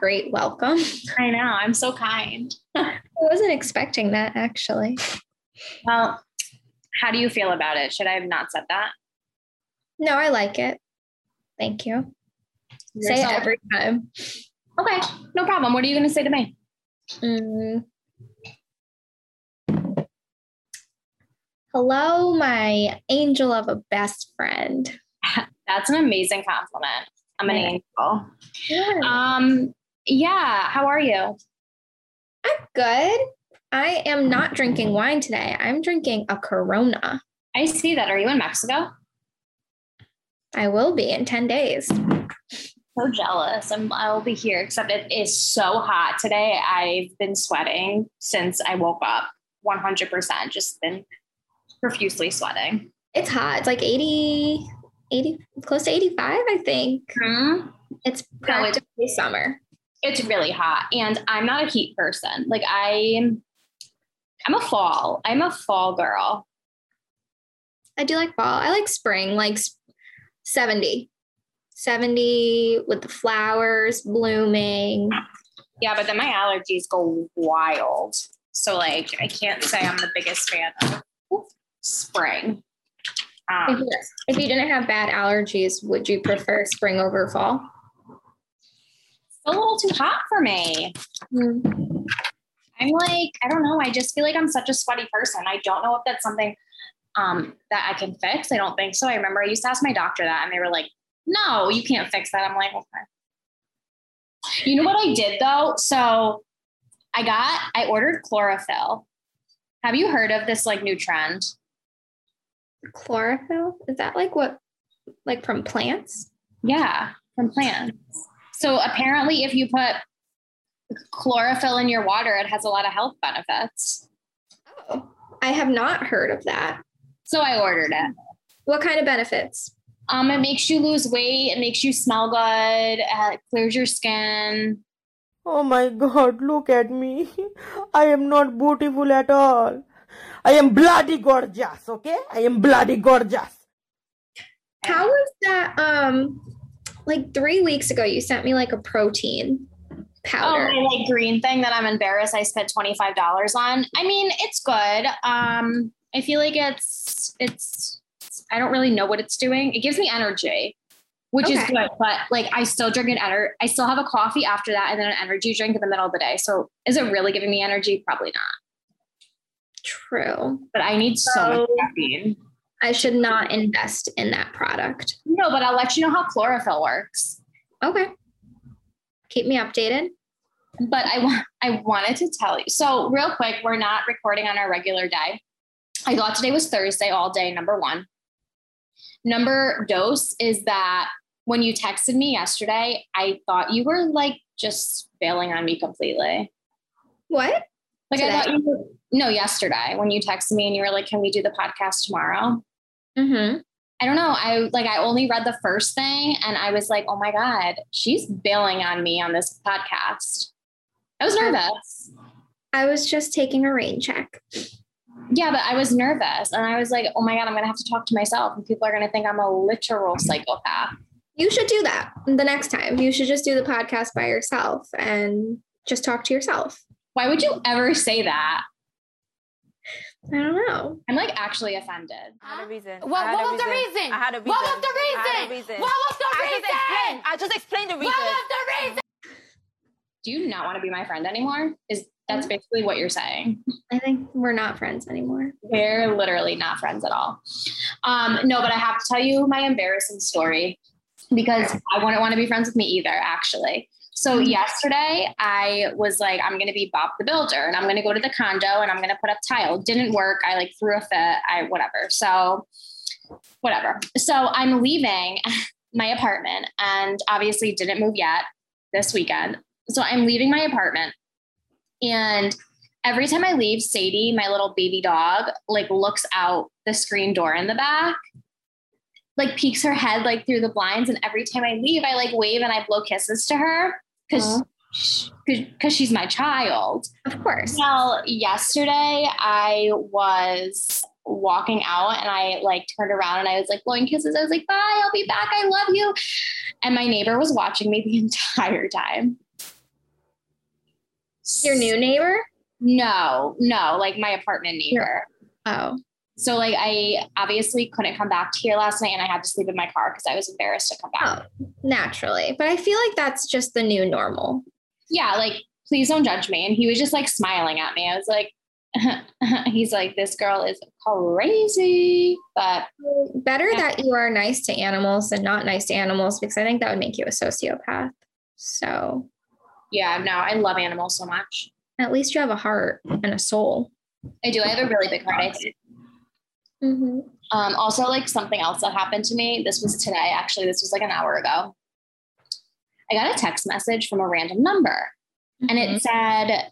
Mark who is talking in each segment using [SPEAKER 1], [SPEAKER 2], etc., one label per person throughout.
[SPEAKER 1] great welcome.
[SPEAKER 2] I know. I'm so kind.
[SPEAKER 1] I wasn't expecting that actually.
[SPEAKER 2] Well, how do you feel about it? Should I have not said that?
[SPEAKER 1] No, I like it. Thank you.
[SPEAKER 2] You're
[SPEAKER 1] say
[SPEAKER 2] so-
[SPEAKER 1] it every time.
[SPEAKER 2] Okay, no problem. What are you going to say to me?
[SPEAKER 1] Mm. Hello, my angel of a best friend.
[SPEAKER 2] That's an amazing compliment. I'm an
[SPEAKER 1] Yeah.
[SPEAKER 2] angel. Um, yeah. How are you?
[SPEAKER 1] I'm good. I am not drinking wine today. I'm drinking a Corona.
[SPEAKER 2] I see that. Are you in Mexico?
[SPEAKER 1] I will be in 10 days.
[SPEAKER 2] So jealous. I'm, I'll be here, except it is so hot today. I've been sweating since I woke up. 100%. Just been profusely sweating.
[SPEAKER 1] It's hot. It's like 80, 80, close to 85, I think.
[SPEAKER 2] Hmm?
[SPEAKER 1] It's
[SPEAKER 2] No, it-
[SPEAKER 1] summer.
[SPEAKER 2] It's really hot, and I'm not a heat person. Like I, I'm a fall. I'm a fall girl.
[SPEAKER 1] I do like fall. I like spring, like s- 70. 70 with the flowers blooming.
[SPEAKER 2] Yeah, but then my allergies go wild. So like, I can't say I'm the biggest fan of spring. Um,
[SPEAKER 1] if you didn't have bad allergies, would you prefer spring over fall?
[SPEAKER 2] A little too hot for me. I'm like, I don't know. I just feel like I'm such a sweaty person. I don't know if that's something um, that I can fix. I don't think so. I remember I used to ask my doctor that, and they were like, "No, you can't fix that." I'm like, okay. You know what I did though? So I got, I ordered chlorophyll. Have you heard of this like new trend?
[SPEAKER 1] Chlorophyll? Is that like what, like from plants?
[SPEAKER 2] Yeah, from plants. So apparently, if you put chlorophyll in your water, it has a lot of health benefits.
[SPEAKER 1] Oh, I have not heard of that.
[SPEAKER 2] So I ordered it.
[SPEAKER 1] What kind of benefits?
[SPEAKER 2] Um, it makes you lose weight. It makes you smell good. Uh, it clears your skin.
[SPEAKER 3] Oh my god, look at me. I am not beautiful at all. I am bloody gorgeous, okay? I am bloody gorgeous.
[SPEAKER 1] How is that? Um, like three weeks ago, you sent me like a protein
[SPEAKER 2] Oh,
[SPEAKER 1] powder.
[SPEAKER 2] my like green thing that I'm embarrassed I spent twenty five dollars on. I mean, it's good. Um, I feel like it's it's. I don't really know what it's doing. It gives me energy, which is good. But like, I still drink an ener. I still have a coffee after that, and then an energy drink in the middle of the day. So, is it really giving me energy? Probably not.
[SPEAKER 1] True.
[SPEAKER 2] But I need so much
[SPEAKER 1] So-
[SPEAKER 2] caffeine.
[SPEAKER 1] I should not invest in that product.
[SPEAKER 2] No, but I'll let you know how chlorophyll works.
[SPEAKER 1] Okay. Keep me updated.
[SPEAKER 2] but I want I wanted to tell you. So real quick, we're not recording on our regular day. I thought today was Thursday all day. Number one. Number dose is that when you texted me yesterday, I thought you were like just failing on me completely.
[SPEAKER 1] What?
[SPEAKER 2] Like I thought you were no yesterday when you texted me and you were like, "Can we do the podcast tomorrow?"
[SPEAKER 1] Mm-hmm.
[SPEAKER 2] I don't know. I like I only read the first thing and I was like, "Oh my god, she's bailing on me on this podcast." I was nervous.
[SPEAKER 1] I was just taking a rain check.
[SPEAKER 2] Yeah, but I was nervous and I was like, oh my God, I'm going to have to talk to myself and people are going to think I'm a literal psychopath.
[SPEAKER 1] You should do that the next time. You should just do the podcast by yourself and just talk to yourself.
[SPEAKER 2] Why would you ever say that?
[SPEAKER 1] I don't know.
[SPEAKER 2] I'm like actually offended.
[SPEAKER 3] I had a reason.
[SPEAKER 4] What-
[SPEAKER 3] had
[SPEAKER 4] what
[SPEAKER 3] a
[SPEAKER 4] was the reason?
[SPEAKER 3] I had a reason.
[SPEAKER 4] What was the
[SPEAKER 3] I had a
[SPEAKER 4] reason?
[SPEAKER 3] reason.
[SPEAKER 4] What was the
[SPEAKER 3] I just
[SPEAKER 4] reason?
[SPEAKER 3] explained. I just explained the reason.
[SPEAKER 4] What was the reason?
[SPEAKER 2] Do you not want to be my friend anymore? Is that's basically what you're saying.
[SPEAKER 1] I think we're not friends anymore.
[SPEAKER 2] We're literally not friends at all. Um, no, but I have to tell you my embarrassing story because I wouldn't want to be friends with me either, actually. So yesterday I was like, I'm gonna be Bob the Builder and I'm gonna go to the condo and I'm gonna put up tile. Didn't work. I like threw a fit. I whatever. So whatever. So I'm leaving my apartment and obviously didn't move yet this weekend. So I'm leaving my apartment and every time I leave, Sadie, my little baby dog, like looks out the screen door in the back, like peeks her head like through the blinds. And every time I leave, I like wave and I blow kisses to her because because she's my child.
[SPEAKER 1] Of course.
[SPEAKER 2] Well, yesterday I was walking out and I like turned around and I was like blowing kisses. I was like, bye, I'll be back. I love you. And my neighbor was watching me the entire time.
[SPEAKER 1] Your new neighbor?
[SPEAKER 2] No, no, like my apartment neighbor.
[SPEAKER 1] Oh.
[SPEAKER 2] So like I obviously couldn't come back to here last night and I had to sleep in my car because I was embarrassed to come back.
[SPEAKER 1] Oh, naturally. But I feel like that's just the new normal.
[SPEAKER 2] Yeah, like please don't judge me. And he was just like smiling at me. I was like, he's like, this girl is crazy. But
[SPEAKER 1] Better
[SPEAKER 2] Yeah.
[SPEAKER 1] that you are nice to animals than not nice to animals because I think that would make you a sociopath. So
[SPEAKER 2] yeah, no, I love animals so much.
[SPEAKER 1] at least you have a heart and a soul.
[SPEAKER 2] I do. I have a really big heart. I think.
[SPEAKER 1] Mm-hmm.
[SPEAKER 2] Um, also, like something else that happened to me. This was today. Actually, this was like an hour ago. I got a text message from a random number, and it said,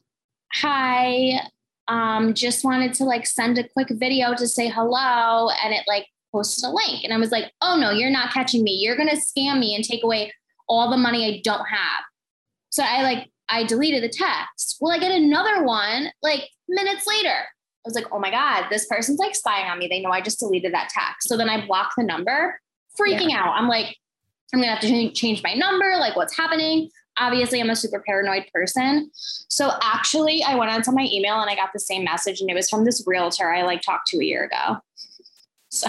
[SPEAKER 2] "Hi, um, just wanted to like send a quick video to say hello," and it like posted a link, and I was like, "Oh no, you're not catching me. You're gonna scam me and take away all the money I don't have." So I like I deleted the text. Well, I get another one like minutes later. Was like, oh my God, this person's like spying on me. They know I just deleted that text. So then I blocked the number, freaking out. I'm like, I'm gonna have to change my number. Like, what's happening? Obviously, I'm a super paranoid person. So actually, I went onto my email and I got the same message, and it was from this realtor I like talked to a year ago. So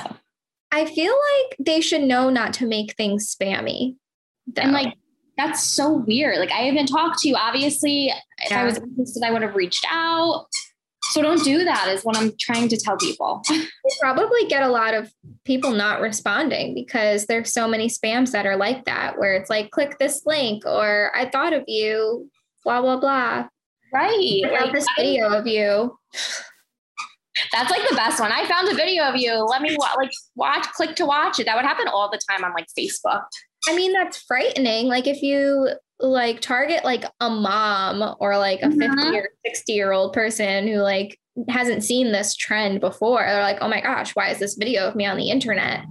[SPEAKER 1] I feel like they should know not to make things spammy.
[SPEAKER 2] and like that's so weird. Like I haven't talked to you. Obviously, if I was interested, I would have reached out. So don't do that. Is what I'm trying to tell people.
[SPEAKER 1] they probably get a lot of people not responding because there's so many spams that are like that, where it's like, click this link or I thought of you, blah, blah, blah.
[SPEAKER 2] Right.
[SPEAKER 1] I
[SPEAKER 2] Like,
[SPEAKER 1] this video of you.
[SPEAKER 2] That's like the best one. I found a video of you. Let me wa- like watch, click to watch it. That would happen all the time on like Facebook.
[SPEAKER 1] I mean, that's frightening. Like if you like target like a mom or like a
[SPEAKER 2] Mhm.
[SPEAKER 1] 50 or 60 year old person who like hasn't seen this trend before, they're like, oh my gosh, why is this video of me on the internet?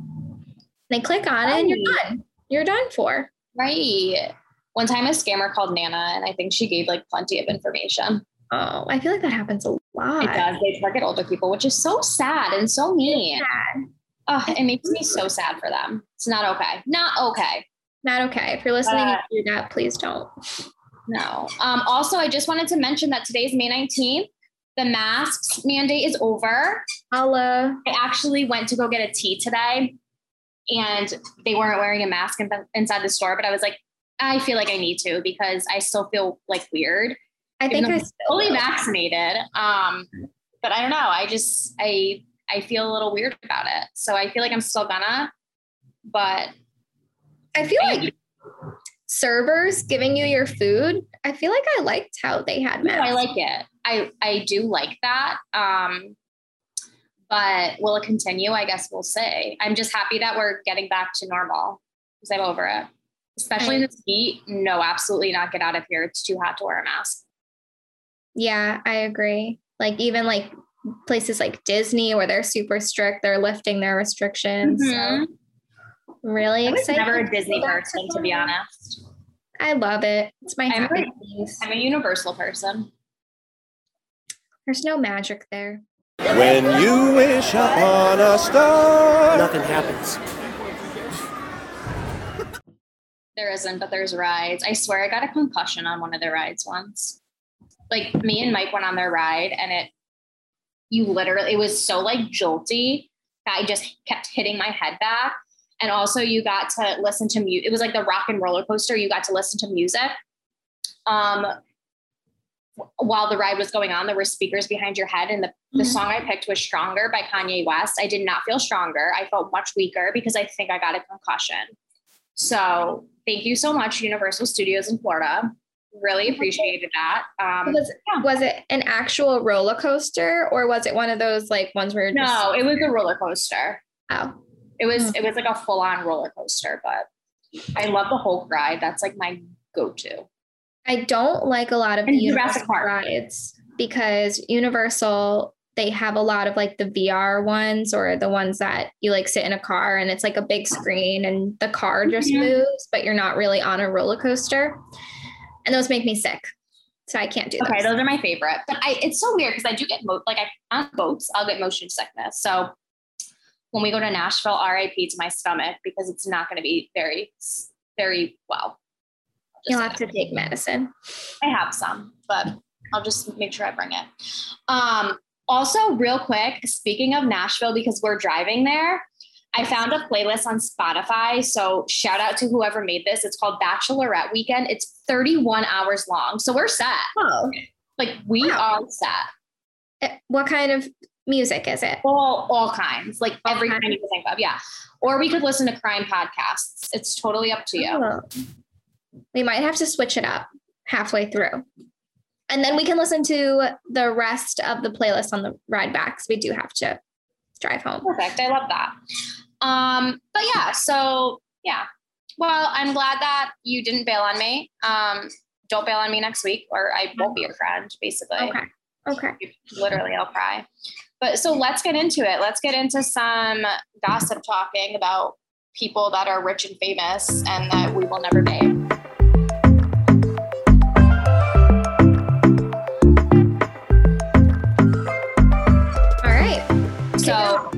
[SPEAKER 1] They click on it and you're done. You're done for.
[SPEAKER 2] Right. One time a scammer called Nana and I think she gave like plenty of information.
[SPEAKER 1] Oh, I feel like that happens a lot.
[SPEAKER 2] It does. They target older people, which is so sad and so mean. Oh, it makes me so sad for them. It's not okay. Not okay.
[SPEAKER 1] Not okay. If you're listening
[SPEAKER 2] Uh,
[SPEAKER 1] do that, please don't.
[SPEAKER 2] No. Um, also, I just wanted to mention that today's May 19th. The masks mandate is over.
[SPEAKER 1] Uh
[SPEAKER 2] I actually went to go get a tea today and they weren't wearing a mask in, inside the store, but I was like, I feel like I need to because I still feel like weird.
[SPEAKER 1] I think
[SPEAKER 2] I'm
[SPEAKER 1] still
[SPEAKER 2] fully
[SPEAKER 1] will.
[SPEAKER 2] vaccinated. Um, but I don't know. I just I I feel a little weird about it. So I feel like I'm still gonna, but
[SPEAKER 1] I feel like servers giving you your food. I feel like I liked how they had
[SPEAKER 2] no,
[SPEAKER 1] masks.
[SPEAKER 2] I like it. I I do like that. Um, but will it continue? I guess we'll see. I'm just happy that we're getting back to normal because I'm over it. Especially in this heat. No, absolutely not. Get out of here. It's too hot to wear a mask.
[SPEAKER 1] Yeah, I agree. Like even like places like Disney where they're super strict, they're lifting their restrictions. So
[SPEAKER 2] Mhm.
[SPEAKER 1] I'm really
[SPEAKER 2] I was
[SPEAKER 1] excited.
[SPEAKER 2] never a Disney person, to be honest.
[SPEAKER 1] I love it. It's my
[SPEAKER 2] I'm
[SPEAKER 1] happy
[SPEAKER 2] like-
[SPEAKER 1] place.
[SPEAKER 2] I'm a universal person.
[SPEAKER 1] There's no magic there.
[SPEAKER 4] When you wish upon a star.
[SPEAKER 3] Nothing happens.
[SPEAKER 2] There isn't, but there's rides. I swear I got a concussion on one of the rides once. Like me and Mike went on their ride and it you literally it was so like jolty that I just kept hitting my head back. And also you got to listen to music. It was like the rock and roller coaster. You got to listen to music. Um while the ride was going on, there were speakers behind your head. And the, the
[SPEAKER 1] Mhm.
[SPEAKER 2] song I picked was Stronger by Kanye West. I did not feel stronger. I felt much weaker because I think I got a concussion. So thank you so much, Universal Studios in Florida. Really appreciated that. Um,
[SPEAKER 1] Was
[SPEAKER 2] yeah.
[SPEAKER 1] was it an actual roller coaster or was it one of those like ones where you're
[SPEAKER 2] no,
[SPEAKER 1] just
[SPEAKER 2] it was a roller coaster.
[SPEAKER 1] oh
[SPEAKER 2] It was
[SPEAKER 1] Hmm.
[SPEAKER 2] it was like a full on roller coaster, but I love the whole ride. That's like my go to.
[SPEAKER 1] I don't like a lot of the
[SPEAKER 2] And
[SPEAKER 1] Universal
[SPEAKER 2] Jurassic Park.
[SPEAKER 1] rides because Universal they have a lot of like the VR ones or the ones that you like sit in a car and it's like a big screen and the car just
[SPEAKER 2] Mhm.
[SPEAKER 1] moves, but you're not really on a roller coaster. And those make me sick. So I can't do
[SPEAKER 2] Okay,
[SPEAKER 1] those.
[SPEAKER 2] those are my favorite. But I it's so weird because I do get mo- like I on boats, I'll get motion sickness. So when we go to Nashville, RIP to my stomach because it's not going to be very very well.
[SPEAKER 1] You'll have to take medicine.
[SPEAKER 2] I have some, but I'll just make sure I bring it. Um, also, real quick, speaking of Nashville, because we're driving there, I found a playlist on Spotify. So shout out to whoever made this. It's called Bachelorette Weekend. It's 31 hours long. So we're set.
[SPEAKER 1] Oh.
[SPEAKER 2] Like we
[SPEAKER 1] Wow.
[SPEAKER 2] are set.
[SPEAKER 1] Eh, What kind of music is it?
[SPEAKER 2] All all kinds, like
[SPEAKER 1] All
[SPEAKER 2] every
[SPEAKER 1] kinds.
[SPEAKER 2] kind you can think of. Yeah. Or we could listen to crime podcasts. It's totally up to you.
[SPEAKER 1] Oh. We might have to switch it up halfway through. And then we can listen to the rest of the playlist on the ride back 'cause we do have to drive home.
[SPEAKER 2] Perfect. I love that. Um, but yeah, so yeah. Well, I'm glad that you didn't bail on me. Um, don't bail on me next week, or I won't be your friend, basically.
[SPEAKER 1] Okay. Okay.
[SPEAKER 2] Literally, I'll cry. But so let's get into it. Let's get into some gossip talking about people that are rich and famous and that we will never be.
[SPEAKER 1] All right.
[SPEAKER 2] So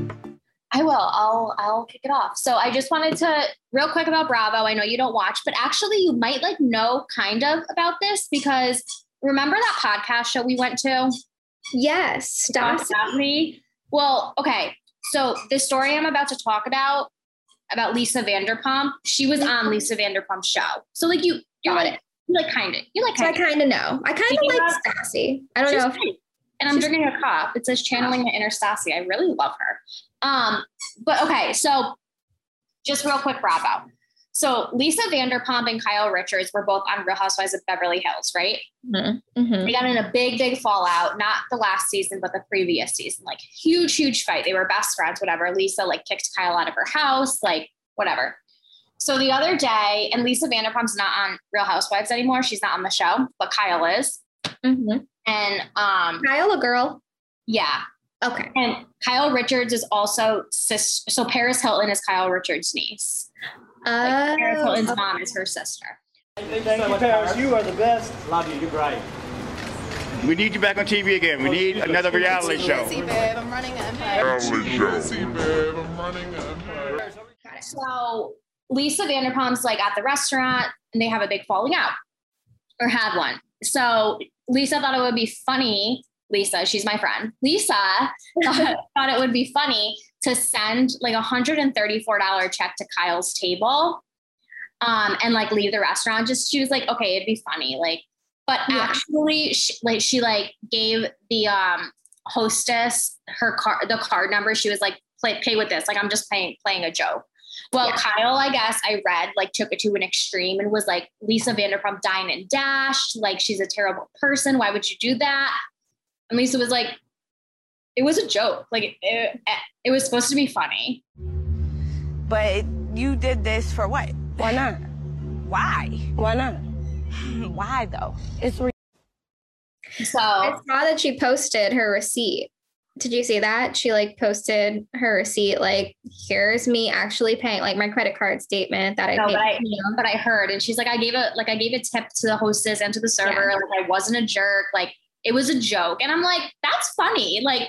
[SPEAKER 2] I will. I'll I'll kick it off. So I just wanted to real quick about Bravo. I know you don't watch, but actually you might like know kind of about this because remember that podcast show we went to?
[SPEAKER 1] Yes. Stassi.
[SPEAKER 2] Me? Well, okay. So the story I'm about to talk about about Lisa Vanderpump, she was on Lisa Vanderpump's show. So like you you
[SPEAKER 1] Got
[SPEAKER 2] like
[SPEAKER 1] it.
[SPEAKER 2] you like kind of you like
[SPEAKER 1] So I
[SPEAKER 2] kind of
[SPEAKER 1] kind of know. I kind of like Stassi. I don't know if
[SPEAKER 2] great. And I'm drinking a cup. It says channeling the inner Stassi. I really love her. Um, but okay, so just real quick, Bravo. So Lisa Vanderpump and Kyle Richards were both on Real Housewives of Beverly Hills, right?
[SPEAKER 1] Mhm.
[SPEAKER 2] They got in a big, big fallout, not the last season, but the previous season. Like huge, huge fight. They were best friends, whatever. Lisa like kicked Kyle out of her house, like whatever. So the other day, and Lisa Vanderpump's not on Real Housewives anymore. She's not on the show, but Kyle is.
[SPEAKER 1] Mhm.
[SPEAKER 2] And um,
[SPEAKER 1] Kyle, a girl.
[SPEAKER 2] yeah,
[SPEAKER 1] Okay.
[SPEAKER 2] and Kyle Richards is also sis. So Paris Hilton is Kyle Richards' niece. Like, Paris
[SPEAKER 1] Oh,
[SPEAKER 2] Hilton's mom is her sister.
[SPEAKER 5] Thank you, Paris. You are the best. Love you. You're great.
[SPEAKER 6] We need you back on TV again. We need oh, another reality show.
[SPEAKER 7] Busy, babe. I'm running an empire.
[SPEAKER 2] So Lisa Vanderpump's like at the restaurant and they have a big falling out or had one. So Lisa thought it would be funny. Lisa, she's my friend. Lisa thought, thought it would be funny to send like a $134 check to Kyle's table um, and like leave the restaurant. Just she was like, okay, it'd be funny. Like, but
[SPEAKER 1] Yeah.
[SPEAKER 2] actually, she, like she like gave the um, hostess her card, the card number. She was like, play, pay with this. Like, I'm just playing playing a joke. Well,
[SPEAKER 1] Yeah.
[SPEAKER 2] Kyle, I guess I read like took it to an extreme and was like, Lisa Vanderpump dine and dashed. Like, she's a terrible person. Why would you do that? And Lisa was like, it was a joke. Like, it, it was supposed to be funny.
[SPEAKER 7] But you did this for what?
[SPEAKER 8] Why not?
[SPEAKER 7] Why?
[SPEAKER 8] Why not?
[SPEAKER 7] Why though?
[SPEAKER 8] It's re-
[SPEAKER 2] So
[SPEAKER 1] I saw that she posted her receipt. Did you see that? She like posted her receipt, like, here's me actually paying, like my credit card statement that I
[SPEAKER 2] No,
[SPEAKER 1] paid.
[SPEAKER 2] but I-
[SPEAKER 1] you know?
[SPEAKER 2] but I heard, and she's like, I gave a like I gave a tip to the hostess and to the server. Like I wasn't a jerk. Like it was a joke, and I'm like, that's funny. Like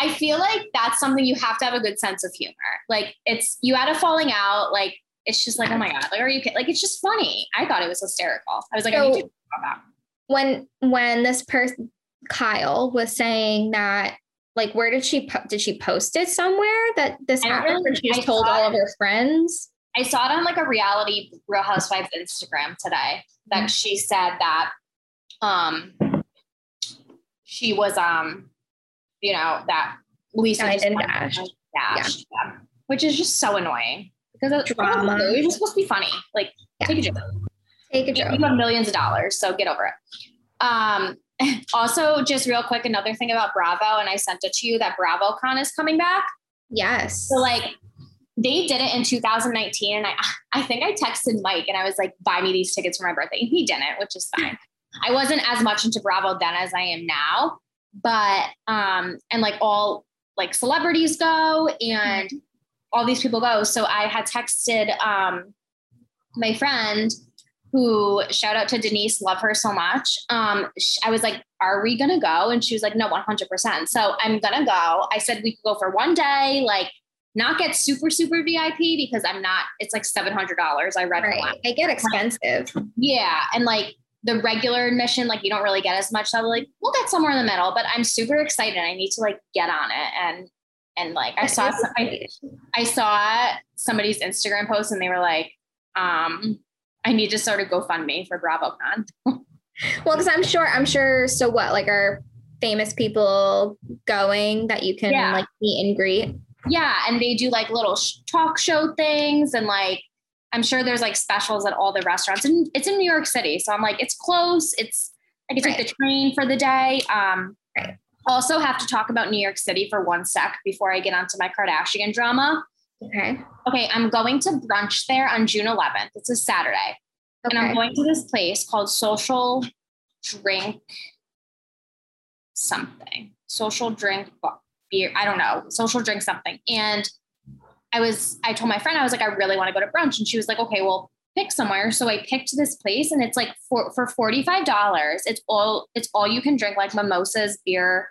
[SPEAKER 2] I feel like that's something you have to have a good sense of humor. Like it's you had a falling out. Like it's just like, oh my god, like are you kidding? Like it's just funny. I thought it was hysterical. I was like, I need to talk about that.
[SPEAKER 1] when when this person Kyle was saying that like where did she po- did she post it somewhere that this happened
[SPEAKER 2] really-
[SPEAKER 1] she just
[SPEAKER 2] I
[SPEAKER 1] told all of her friends
[SPEAKER 2] I saw it on like a reality Real Housewives Instagram today that
[SPEAKER 1] Mm.
[SPEAKER 2] she said that um she was um you know that Lisa
[SPEAKER 1] and dashed.
[SPEAKER 2] and dashed, yeah. which is just so annoying because it's
[SPEAKER 1] Drama.
[SPEAKER 2] it was supposed to be funny like
[SPEAKER 1] Yeah.
[SPEAKER 2] take a joke
[SPEAKER 1] take a
[SPEAKER 2] you
[SPEAKER 1] joke
[SPEAKER 2] have millions of dollars so get over it um also just real quick another thing about Bravo and I sent it to you that BravoCon is coming back
[SPEAKER 1] yes
[SPEAKER 2] so like they did it in 2019 and I I think I texted Mike and I was like buy me these tickets for my birthday. He didn't, which is fine. I wasn't as much into Bravo then as I am now, but um and like all like celebrities go and all these people go. So I had texted um my friend who shout out to Denise, love her so much. Um, sh- I was like, are we gonna go? And she was like, no, 100%. So I'm gonna go. I said we could go for one day, like not get super super VIP because I'm not. It's like seven hundred dollars. I read.
[SPEAKER 1] Right. They get expensive.
[SPEAKER 2] Yeah, and like the regular admission, like you don't really get as much. So I'm like, we'll get somewhere in the middle. But I'm super excited. I need to like get on it and and like I saw I, I saw somebody's Instagram post and they were like, um, I need to start a GoFundMe for BravoCon.
[SPEAKER 1] Well, because I'm sure, I'm sure. So what? Like, are famous people going that you can
[SPEAKER 2] Yeah.
[SPEAKER 1] like meet and greet?
[SPEAKER 2] yeah, and they do like little sh- talk show things and like I'm sure there's like specials at all the restaurants and it's in New York City. So I'm like, it's close. It's I can take the train for the day. Um,
[SPEAKER 1] Right.
[SPEAKER 2] also have to talk about New York City for one sec before I get onto my Kardashian drama.
[SPEAKER 1] Okay.
[SPEAKER 2] Okay, I'm going to brunch there on June 11th. It's a Saturday. And I'm going to this place called Social Drink something. Social Drink Beer. I don't know. Social Drink something. And I was, I told my friend, I was like, I really want to go to brunch. And she was like, okay, well, pick somewhere. So I picked this place and it's like for, for $45. It's all, it's all you can drink like mimosas, beer,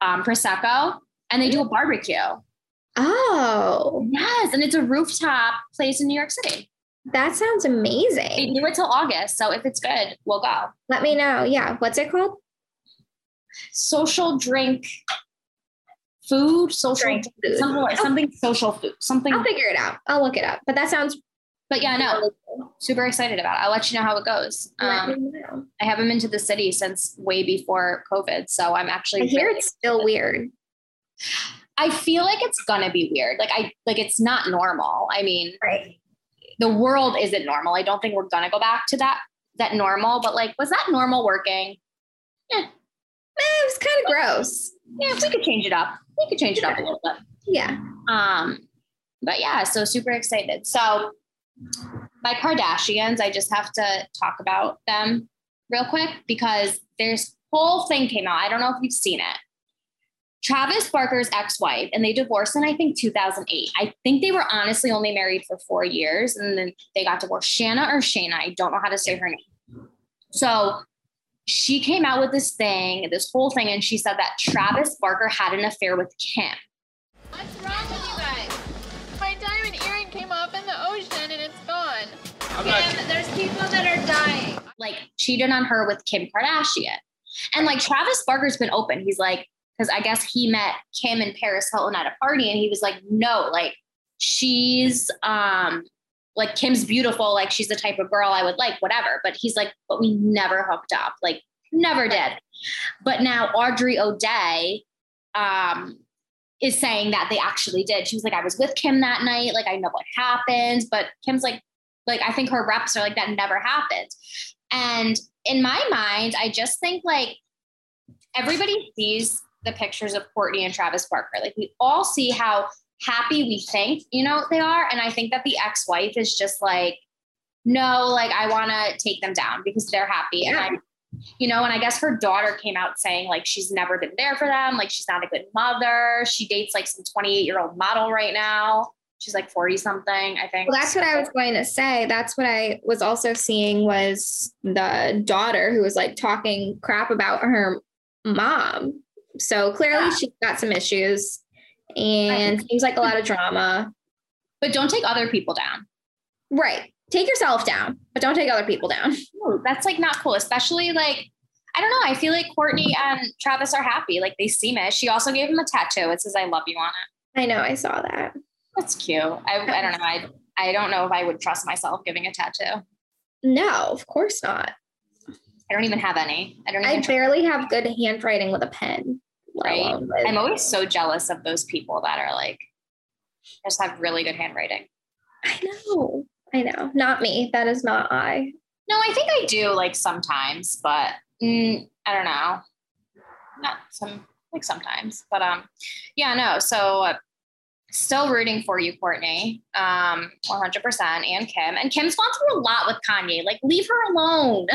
[SPEAKER 2] um, Prosecco, and they do a barbecue.
[SPEAKER 1] Oh,
[SPEAKER 2] Yes. And it's a rooftop place in New York City.
[SPEAKER 1] that sounds amazing.
[SPEAKER 2] They do it till August. So if it's good, we'll go.
[SPEAKER 1] Let me know. Yeah. What's it called?
[SPEAKER 2] Social drink food, social
[SPEAKER 1] Drink food.
[SPEAKER 2] something, like- something social food, something.
[SPEAKER 1] I'll figure it out. I'll look it up. But that sounds
[SPEAKER 2] But yeah, no, super excited about it. I'll let you know how it goes. Um. I haven't been to the city since way before COVID. So I'm actually
[SPEAKER 1] I hear
[SPEAKER 2] really-
[SPEAKER 1] it's still weird.
[SPEAKER 2] I feel like it's gonna be weird. Like I like it's not normal. I mean,
[SPEAKER 1] Right.
[SPEAKER 2] the world isn't normal. I don't think we're gonna go back to that that normal, but like was that normal working?
[SPEAKER 1] Eh, it was kind of gross.
[SPEAKER 2] Yeah, we could change it up. We could change it up a little bit.
[SPEAKER 1] Yeah.
[SPEAKER 2] Um, but yeah, so super excited. So my Kardashians, I just have to talk about them real quick because there's whole thing came out. I don't know if you've seen it. Travis Barker's ex-wife, and they divorced in I think 2008. I think they were honestly only married for four years, and then they got divorced. Shanna or Shayna, I don't know how to say her name. So she came out with this thing, this whole thing, and she said that Travis Barker had an affair with Kim.
[SPEAKER 8] What's wrong with you guys? My diamond earring came off in the ocean and it's gone. Kim, there's people that are dying.
[SPEAKER 2] like cheated on her with Kim Kardashian. And like Travis Barker's been open. He's like, because I guess he met Kim and Paris Hilton at a party and he was like, no, like she's um like Kim's beautiful, like she's the type of girl I would like, whatever. But he's like, but we never hooked up, like never did. But now Aubrey O'Day um is saying that they actually did. She was like, I was with Kim that night, like I know what happened, but Kim's like, like I think her reps are like that never happened. And in my mind, I just think like everybody sees the pictures of Courtney and Travis Barker. Like we all see how happy we think, you know, they are. And I think that the ex-wife is just like, no, like I want to take them down because they're happy. And I, you know, and I guess her daughter came out saying like she's never been there for them, like she's not a good mother. She dates like some 28 year old model right now. She's like 40 something, I think.
[SPEAKER 1] Well, that's what I was going to say. That's what I was also seeing was the daughter who was like talking crap about her mom. So clearly
[SPEAKER 2] Yeah.
[SPEAKER 1] she's got some issues and seems like a lot of drama.
[SPEAKER 2] but don't take other people down.
[SPEAKER 1] Right. Take yourself down, but don't take other people down.
[SPEAKER 2] No, that's like not cool, especially like I don't know. I feel like Courtney and Travis are happy. Like they seem it. She also gave him a tattoo. It says "I love you" on it.
[SPEAKER 1] I know, I saw that.
[SPEAKER 2] That's cute. I, I don't know. I I don't know if I would trust myself giving a tattoo.
[SPEAKER 1] No, of course not.
[SPEAKER 2] I don't even have any. I don't even.
[SPEAKER 1] I barely have good handwriting with a pen.
[SPEAKER 2] Right. I'm always so jealous of those people that are like just have really good handwriting.
[SPEAKER 1] I know. I know. Not me. That is not I.
[SPEAKER 2] No, I think I do like sometimes, but mm, I don't know. Not some like sometimes, but um, yeah, no. So uh, still rooting for you, Courtney, um, 100%, and Kim. And Kim's gone through a lot with Kanye. Like, leave her alone.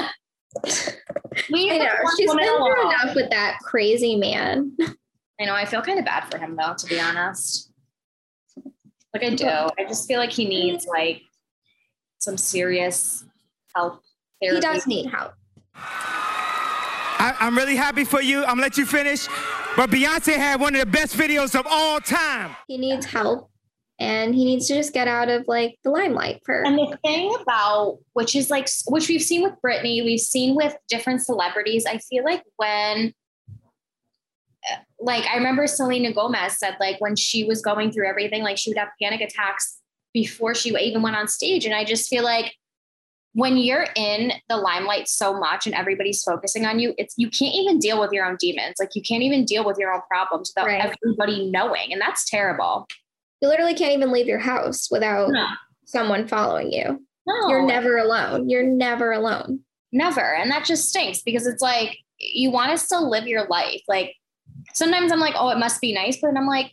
[SPEAKER 2] leave
[SPEAKER 1] I know.
[SPEAKER 2] the poor
[SPEAKER 1] She's
[SPEAKER 2] woman
[SPEAKER 1] been through
[SPEAKER 2] alone.
[SPEAKER 1] enough with that crazy man.
[SPEAKER 2] I know. I feel kind of bad for him though, to be honest. Like I do. I just feel like he needs like some serious help.
[SPEAKER 1] He does need help.
[SPEAKER 9] I, I'm really happy for you. I'm gonna let you finish. But Beyonce had one of the best videos of all time.
[SPEAKER 1] He needs help. And he needs to just get out of like the limelight for
[SPEAKER 2] And the thing about which is like which we've seen with Britney, we've seen with different celebrities. I feel like when eh, like I remember Selena Gomez said like when she was going through everything, like she would have panic attacks before she even went on stage. And I just feel like when you're in the limelight so much and everybody's focusing on you, it's you can't even deal with your own demons. Like you can't even deal with your own problems without
[SPEAKER 1] Right.
[SPEAKER 2] everybody knowing. And that's terrible.
[SPEAKER 1] You literally can't even leave your house without
[SPEAKER 2] No.
[SPEAKER 1] someone following you.
[SPEAKER 2] No.
[SPEAKER 1] You're never alone. You're never alone.
[SPEAKER 2] Never. And that just stinks because it's like you want to still live your life. Like sometimes I'm like, oh, it must be nice. But then I'm like,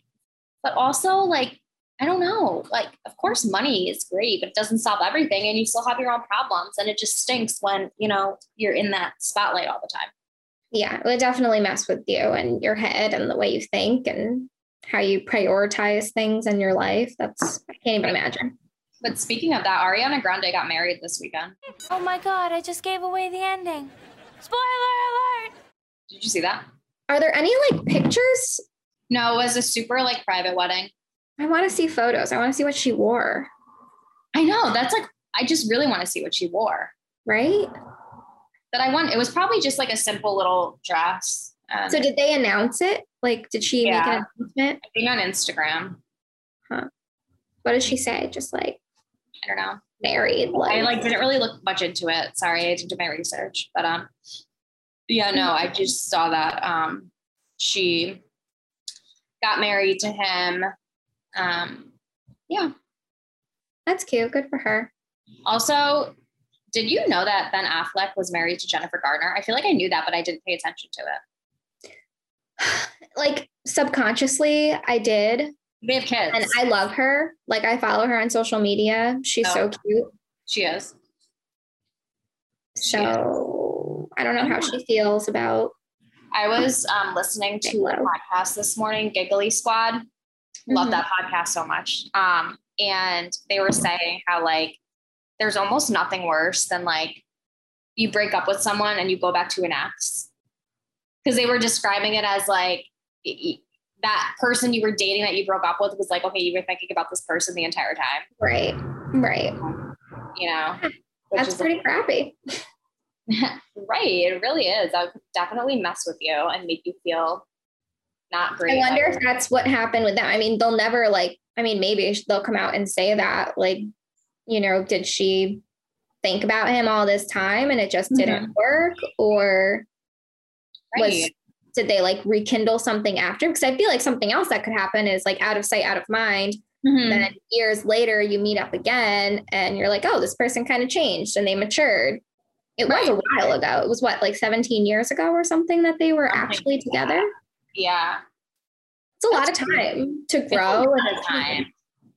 [SPEAKER 2] but also like, I don't know. Like, of course, money is great, but it doesn't solve everything. And you still have your own problems. And it just stinks when, you know, you're in that spotlight all the time.
[SPEAKER 1] Yeah, it definitely mess with you and your head and the way you think and how you prioritize things in your life. That's I can't even imagine.
[SPEAKER 2] But speaking of that, Ariana Grande got married this weekend.
[SPEAKER 8] Oh my god, I just gave away the ending. Spoiler alert!
[SPEAKER 2] Did you see that?
[SPEAKER 1] Are there any like pictures?
[SPEAKER 2] No, it was a super like private wedding.
[SPEAKER 1] I want to see photos. I want to see what she wore,
[SPEAKER 2] I know. That's like, I just really want to see what she wore.
[SPEAKER 1] right?
[SPEAKER 2] That I want, it was probably just like a simple little dress. And
[SPEAKER 1] So did they announce it? Like, did she make an announcement?
[SPEAKER 2] I think on Instagram. Huh.
[SPEAKER 1] What did she say? Just like
[SPEAKER 2] I don't know.
[SPEAKER 1] married, like,
[SPEAKER 2] I like didn't really look much into it. Sorry, I didn't do my research, but um, yeah, no, I just saw that um, she got married to him. Um, yeah.
[SPEAKER 1] that's cute. Good for her.
[SPEAKER 2] Also, did you know that Ben Affleck was married to Jennifer Garner? I feel like I knew that, but I didn't pay attention to it.
[SPEAKER 1] Like subconsciously, I did,
[SPEAKER 2] They have kids.
[SPEAKER 1] and I love her. Like I follow her on social media. She's so
[SPEAKER 2] Oh.
[SPEAKER 1] cute.
[SPEAKER 2] she is.
[SPEAKER 1] So I don't know how she feels about.
[SPEAKER 2] I was um, listening to a podcast this morning, Giggly Squad. Love
[SPEAKER 1] Mhm.
[SPEAKER 2] that podcast so much. Um, and they were saying how like there's almost nothing worse than like you break up with someone and you go back to an ex. Because they were describing it as like that person you were dating that you broke up with was like, okay, you were thinking about this person the entire time,
[SPEAKER 1] Right. Right.
[SPEAKER 2] you know?
[SPEAKER 1] That's pretty crappy.
[SPEAKER 2] right. It really is. That would definitely mess with you and make you feel not great.
[SPEAKER 1] I wonder if that's what happened with them. I mean, they'll never like, I mean, maybe they'll come out and say that, like, you know, did she think about him all this time and it just didn't mm-hmm. work? Or was did they like rekindle something after? Because I feel like something else that could happen is like out of sight, out of mind.
[SPEAKER 2] Mhm.
[SPEAKER 1] Then years later, you meet up again and you're like, oh, this person kind of changed and they matured. It was a while ago. It was what, like 17 years ago or something that they were
[SPEAKER 2] Something
[SPEAKER 1] actually
[SPEAKER 2] like
[SPEAKER 1] together?
[SPEAKER 2] Yeah.
[SPEAKER 1] It's a lot of
[SPEAKER 2] That's
[SPEAKER 1] time to
[SPEAKER 2] It's a
[SPEAKER 1] grow.
[SPEAKER 2] lot of time.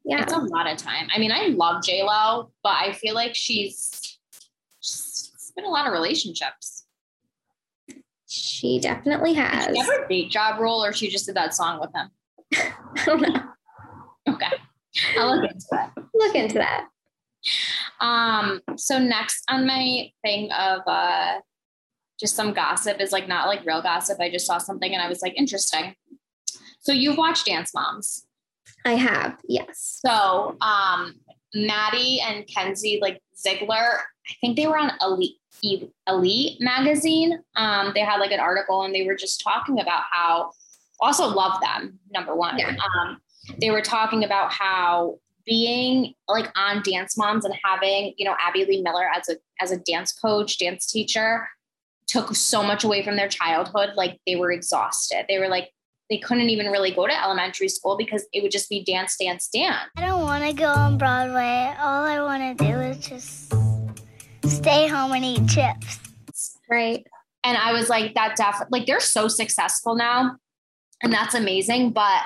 [SPEAKER 1] Yeah.
[SPEAKER 2] It's a lot of time. I mean, I love Lo, but I feel like she's, she's been a lot of relationships.
[SPEAKER 1] She definitely
[SPEAKER 2] Did
[SPEAKER 1] has.
[SPEAKER 2] she ever date Ja Rule, or she just did that song with him?
[SPEAKER 1] I don't know.
[SPEAKER 2] Okay, I'll look into it.
[SPEAKER 1] Look into that.
[SPEAKER 2] Um, so next on my thing of uh just some gossip is like not like real gossip. I just saw something and I was like, interesting. So you've watched Dance Moms.
[SPEAKER 1] I have, yes.
[SPEAKER 2] So um Maddie and Kenzie, like Ziegler, I think they were on Elite Elite magazine. Um, they had like an article and they were just talking about how also love them, number one.
[SPEAKER 1] Yeah.
[SPEAKER 2] Um, they were talking about how being like on Dance Moms and having, you know, Abby Lee Miller as a as a dance coach, dance teacher took so much away from their childhood. Like they were exhausted. They were like they couldn't even really go to elementary school because it would just be dance, dance, dance.
[SPEAKER 10] I don't want to go on Broadway. All I want to do is just stay home and eat chips.
[SPEAKER 1] Right.
[SPEAKER 2] And I was like, that definitely, like, they're so successful now. And that's amazing. But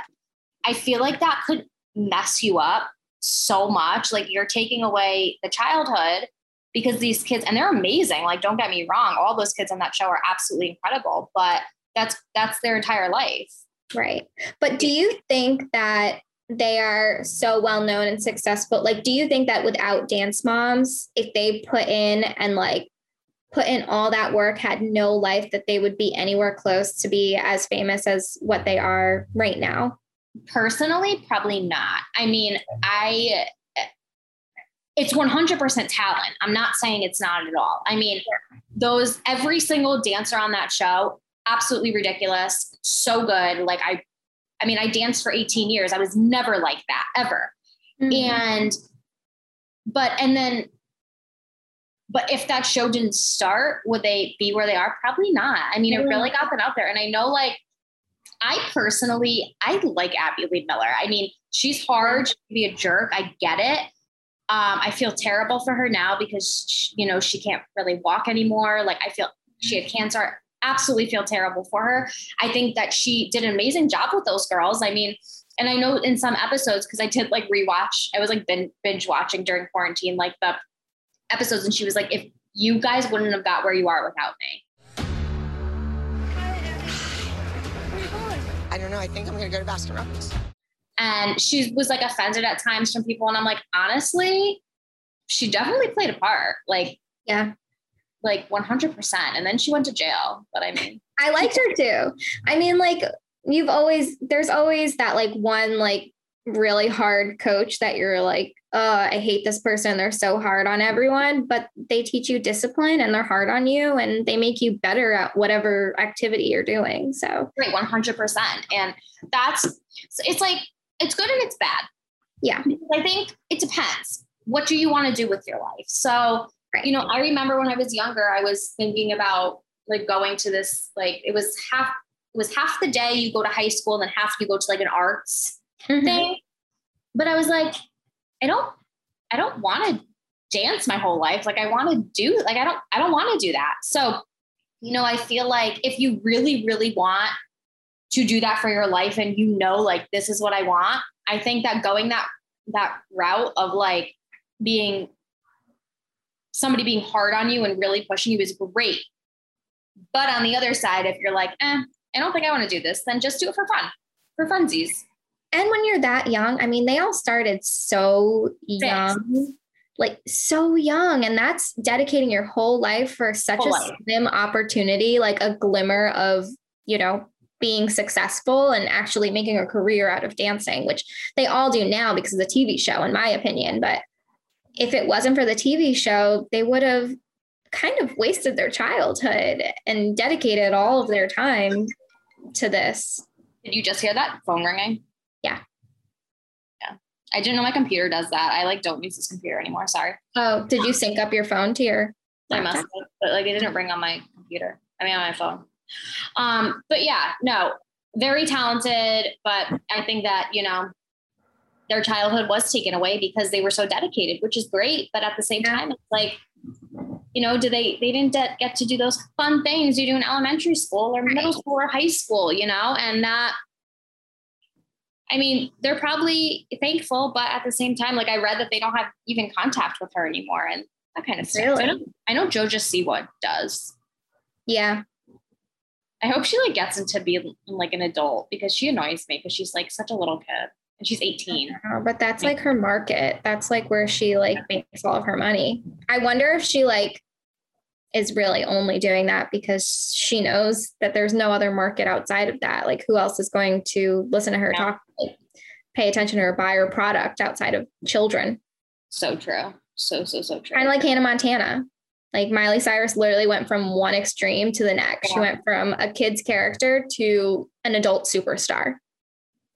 [SPEAKER 2] I feel like that could mess you up so much. Like, you're taking away the childhood because these kids, and they're amazing. Like, don't get me wrong, all those kids on that show are absolutely incredible. But that's that's their entire life.
[SPEAKER 1] Right. But do you think that they are so well known and successful? Like, do you think that without Dance Moms, if they put in and like put in all that work, had no life, that they would be anywhere close to be as famous as what they are right now?
[SPEAKER 2] personally, probably not. I mean, I it's 100% talent. I'm not saying it's not at all. I mean, those every single dancer on that show, absolutely ridiculous, so good. Like I I mean, I danced for 18 years. I was never like that ever.
[SPEAKER 1] Mhm.
[SPEAKER 2] And but and then but if that show didn't start, would they be where they are? Probably not. I mean, it really got them out there. And I know like I personally, I like Abby Lee Miller. I mean, she's hard, she can be a jerk. I get it. Um, I feel terrible for her now because she- you know she can't really walk anymore. Like I feel she had cancer. Absolutely feel terrible for her. I think that she did an amazing job with those girls. I mean, and I know in some episodes because I did like rewatch. I was like binge watching during quarantine, like the episodes, and she was like, "If you guys wouldn't have got where you are without me."
[SPEAKER 11] I don't know. I think I'm going to go to Baskin Robbins.
[SPEAKER 2] and she was like offended at times from people and i'm like honestly she definitely played a part like
[SPEAKER 1] yeah
[SPEAKER 2] like 100% and then she went to jail. But i mean
[SPEAKER 1] I liked her too. I mean, like you've always there's always that like one like really hard coach that you're like, uh, I hate this person. They're so hard on everyone, but they teach you discipline and they're hard on you and they make you better at whatever activity you're doing. So
[SPEAKER 2] right 100% and that's it's like it's good and it's bad.
[SPEAKER 1] Yeah.
[SPEAKER 2] I think it depends. What do you want to do with your life? So you know i remember when i was younger i was thinking about like going to this like it was half it was half the day you go to high school and then half you go to like an arts mm-hmm. thing. But i was like i don't i don't want to dance my whole life. Like i want to do like i don't i don't want to do that. So you know i feel like if you really really want to do that for your life and you know like this is what i want i think that going that that route of like being somebody being hard on you and really pushing you is great but on the other side if you're like eh, i don't think i want to do this then just do it for fun for funsies
[SPEAKER 1] And when you're that young, I mean, they all started so young, like so young. And that's dedicating your whole life for such
[SPEAKER 2] Whole
[SPEAKER 1] a
[SPEAKER 2] life.
[SPEAKER 1] slim opportunity, like a glimmer of, you know, being successful and actually making a career out of dancing, which they all do now because of the TV show, in my opinion. But if it wasn't for the TV show, they would have kind of wasted their childhood and dedicated all of their time to this.
[SPEAKER 2] did you just hear that phone ringing
[SPEAKER 1] Yeah.
[SPEAKER 2] yeah i didn't know my computer does that i like don't use this computer anymore sorry
[SPEAKER 1] Oh, did you sync up your phone to your?
[SPEAKER 2] I must have, but like it didn't ring on my computer. I mean on my phone. Um, but yeah, no, very talented, but I think that, you know, their childhood was taken away because they were so dedicated, which is great. But at the same time, it's like, you know, do they they didn't get to do those fun things you do in elementary school or middle school or high school, you know, and that I mean, they're probably thankful, but at the same time, like I read that they don't have even contact with her anymore and that kind of stuff.
[SPEAKER 1] Really?
[SPEAKER 2] I know, I know JoJo does.
[SPEAKER 1] Yeah.
[SPEAKER 2] I hope she like gets into be like an adult because she annoys me because she's like such a little kid and she's 18.
[SPEAKER 1] Uh, But that's like her market. That's like where she like makes all of her money. I wonder if she like is really only doing that because she knows that there's no other market outside of that. Like who else is going to listen to her talk, like, pay attention to her, buy her product outside of children?
[SPEAKER 2] So true. So, so, so true.
[SPEAKER 1] Kind of like Hannah Montana. Like Miley Cyrus literally went from one extreme to the next. She went from a kid's character to an adult superstar.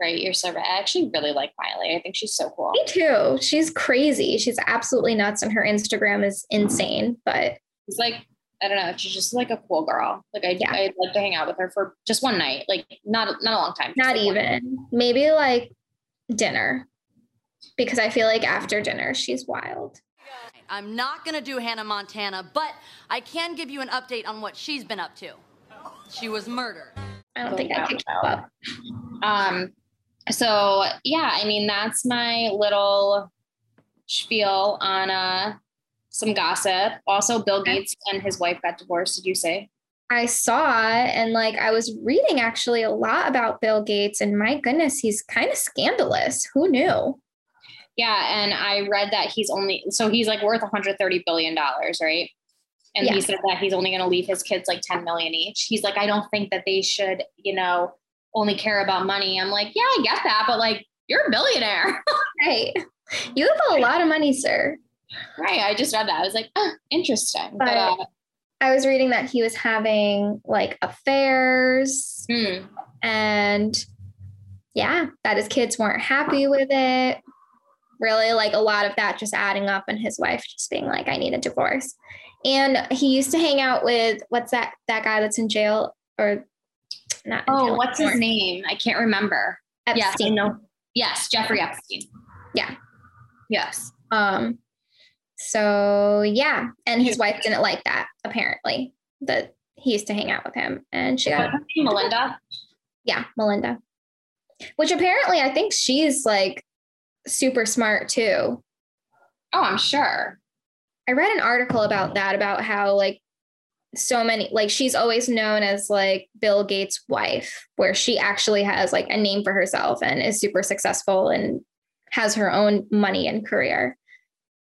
[SPEAKER 2] Right. You're so. I actually really like Miley. I think she's so cool.
[SPEAKER 1] Me too. She's crazy. She's absolutely nuts, and her Instagram is insane. But
[SPEAKER 2] She's like, I don't know. She's just like a cool girl. Like I,
[SPEAKER 1] Yeah.
[SPEAKER 2] I'd like to hang out with her for just one night. Like not, not a long time.
[SPEAKER 1] not
[SPEAKER 2] like, one night.
[SPEAKER 1] even maybe like dinner, because I feel like after dinner she's wild.
[SPEAKER 12] I'm not going to do Hannah Montana, but I can give you an update on what she's been up to. She was murdered.
[SPEAKER 1] I don't think I could keep up.
[SPEAKER 2] Um, so yeah, I mean that's my little spiel on uh some gossip. Also, Bill Gates and his wife got divorced. Did you say?
[SPEAKER 1] I saw and like I was reading actually a lot about Bill Gates, and my goodness, he's kind of scandalous. Who knew?
[SPEAKER 2] Yeah, and I read that he's only so he's like worth 130 billion dollars, right? And he said that he's only going to leave his kids like 10 million each. He's like, I don't think that they should, you know, only care about money. I'm like, yeah, I get that, but like, you're a billionaire.
[SPEAKER 1] Right. You have a lot of money, sir.
[SPEAKER 2] right. I just read that. I was like, oh, interesting. But,
[SPEAKER 1] But-
[SPEAKER 2] uh,
[SPEAKER 1] I was reading that he was having like affairs
[SPEAKER 2] hmm.
[SPEAKER 1] and yeah, that his kids weren't happy with it. Really, like a lot of that just adding up, and his wife just being like, I need a divorce. And he used to hang out with what's that that guy that's in jail or not
[SPEAKER 2] oh, what's his name? I can't remember. Yes,
[SPEAKER 1] Epstein.
[SPEAKER 2] know. Yes, Jeffrey Epstein.
[SPEAKER 1] Yeah.
[SPEAKER 2] Yes.
[SPEAKER 1] Um, so yeah, and his wife didn't like that apparently that he used to hang out with him, and she got
[SPEAKER 2] What's her name? Melinda.
[SPEAKER 1] yeah, Melinda, which apparently I think she's like super smart too.
[SPEAKER 2] Oh, I'm sure.
[SPEAKER 1] I read an article about that about how like so many like she's always known as like Bill Gates' wife, where she actually has like a name for herself and is super successful and has her own money and career,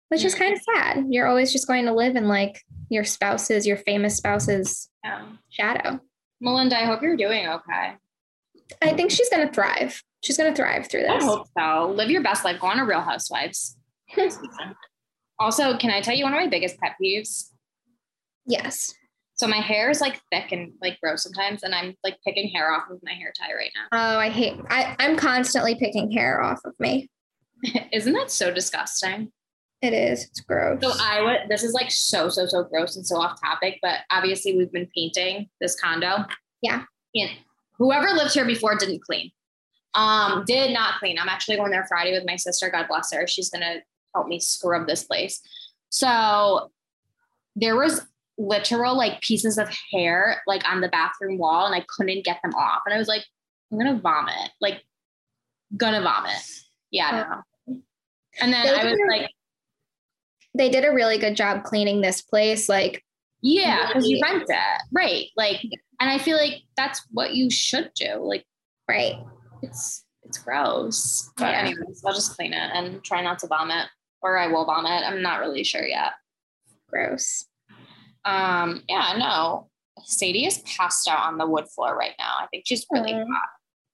[SPEAKER 1] which is kind of sad. You're always just going to live in like your spouse's, your famous spouse's
[SPEAKER 2] Yeah.
[SPEAKER 1] shadow.
[SPEAKER 2] Melinda, I hope you're doing okay.
[SPEAKER 1] I think she's going to thrive. She's going to thrive through this.
[SPEAKER 2] I hope so. Live your best life. Go on a Real Housewives. also, can I tell you one of my biggest pet peeves?
[SPEAKER 1] Yes.
[SPEAKER 2] So my hair is like thick and like gross sometimes, and I'm like picking hair off of my hair tie right now.
[SPEAKER 1] Oh, I hate. I I'm constantly picking hair off of me.
[SPEAKER 2] Isn't that so disgusting?
[SPEAKER 1] It is. It's gross.
[SPEAKER 2] So I would. This is like so so so gross and so off topic, but obviously we've been painting this condo.
[SPEAKER 1] Yeah.
[SPEAKER 2] And whoever lived here before didn't clean. Um, did not clean. I'm actually going there Friday with my sister. God bless her. She's gonna help me scrub this place. So there was literal like pieces of hair like on the bathroom wall, and I couldn't get them off. And I was like, I'm gonna vomit. Like, gonna vomit. Yeah. No. And then
[SPEAKER 1] They
[SPEAKER 2] I was like,
[SPEAKER 1] they did a really good job cleaning this place. Like,
[SPEAKER 2] Yeah, because you rent it. Right. Like, and I feel like that's what you should do. Like,
[SPEAKER 1] right.
[SPEAKER 2] it's it's gross. But
[SPEAKER 1] Yeah.
[SPEAKER 2] anyways, I'll just clean it and try not to vomit. Or I will vomit. I'm not really sure yet.
[SPEAKER 1] Gross.
[SPEAKER 2] Um, yeah, no. Sadie is passed out on the wood floor right now. I think she's really
[SPEAKER 1] Aw.
[SPEAKER 2] hot.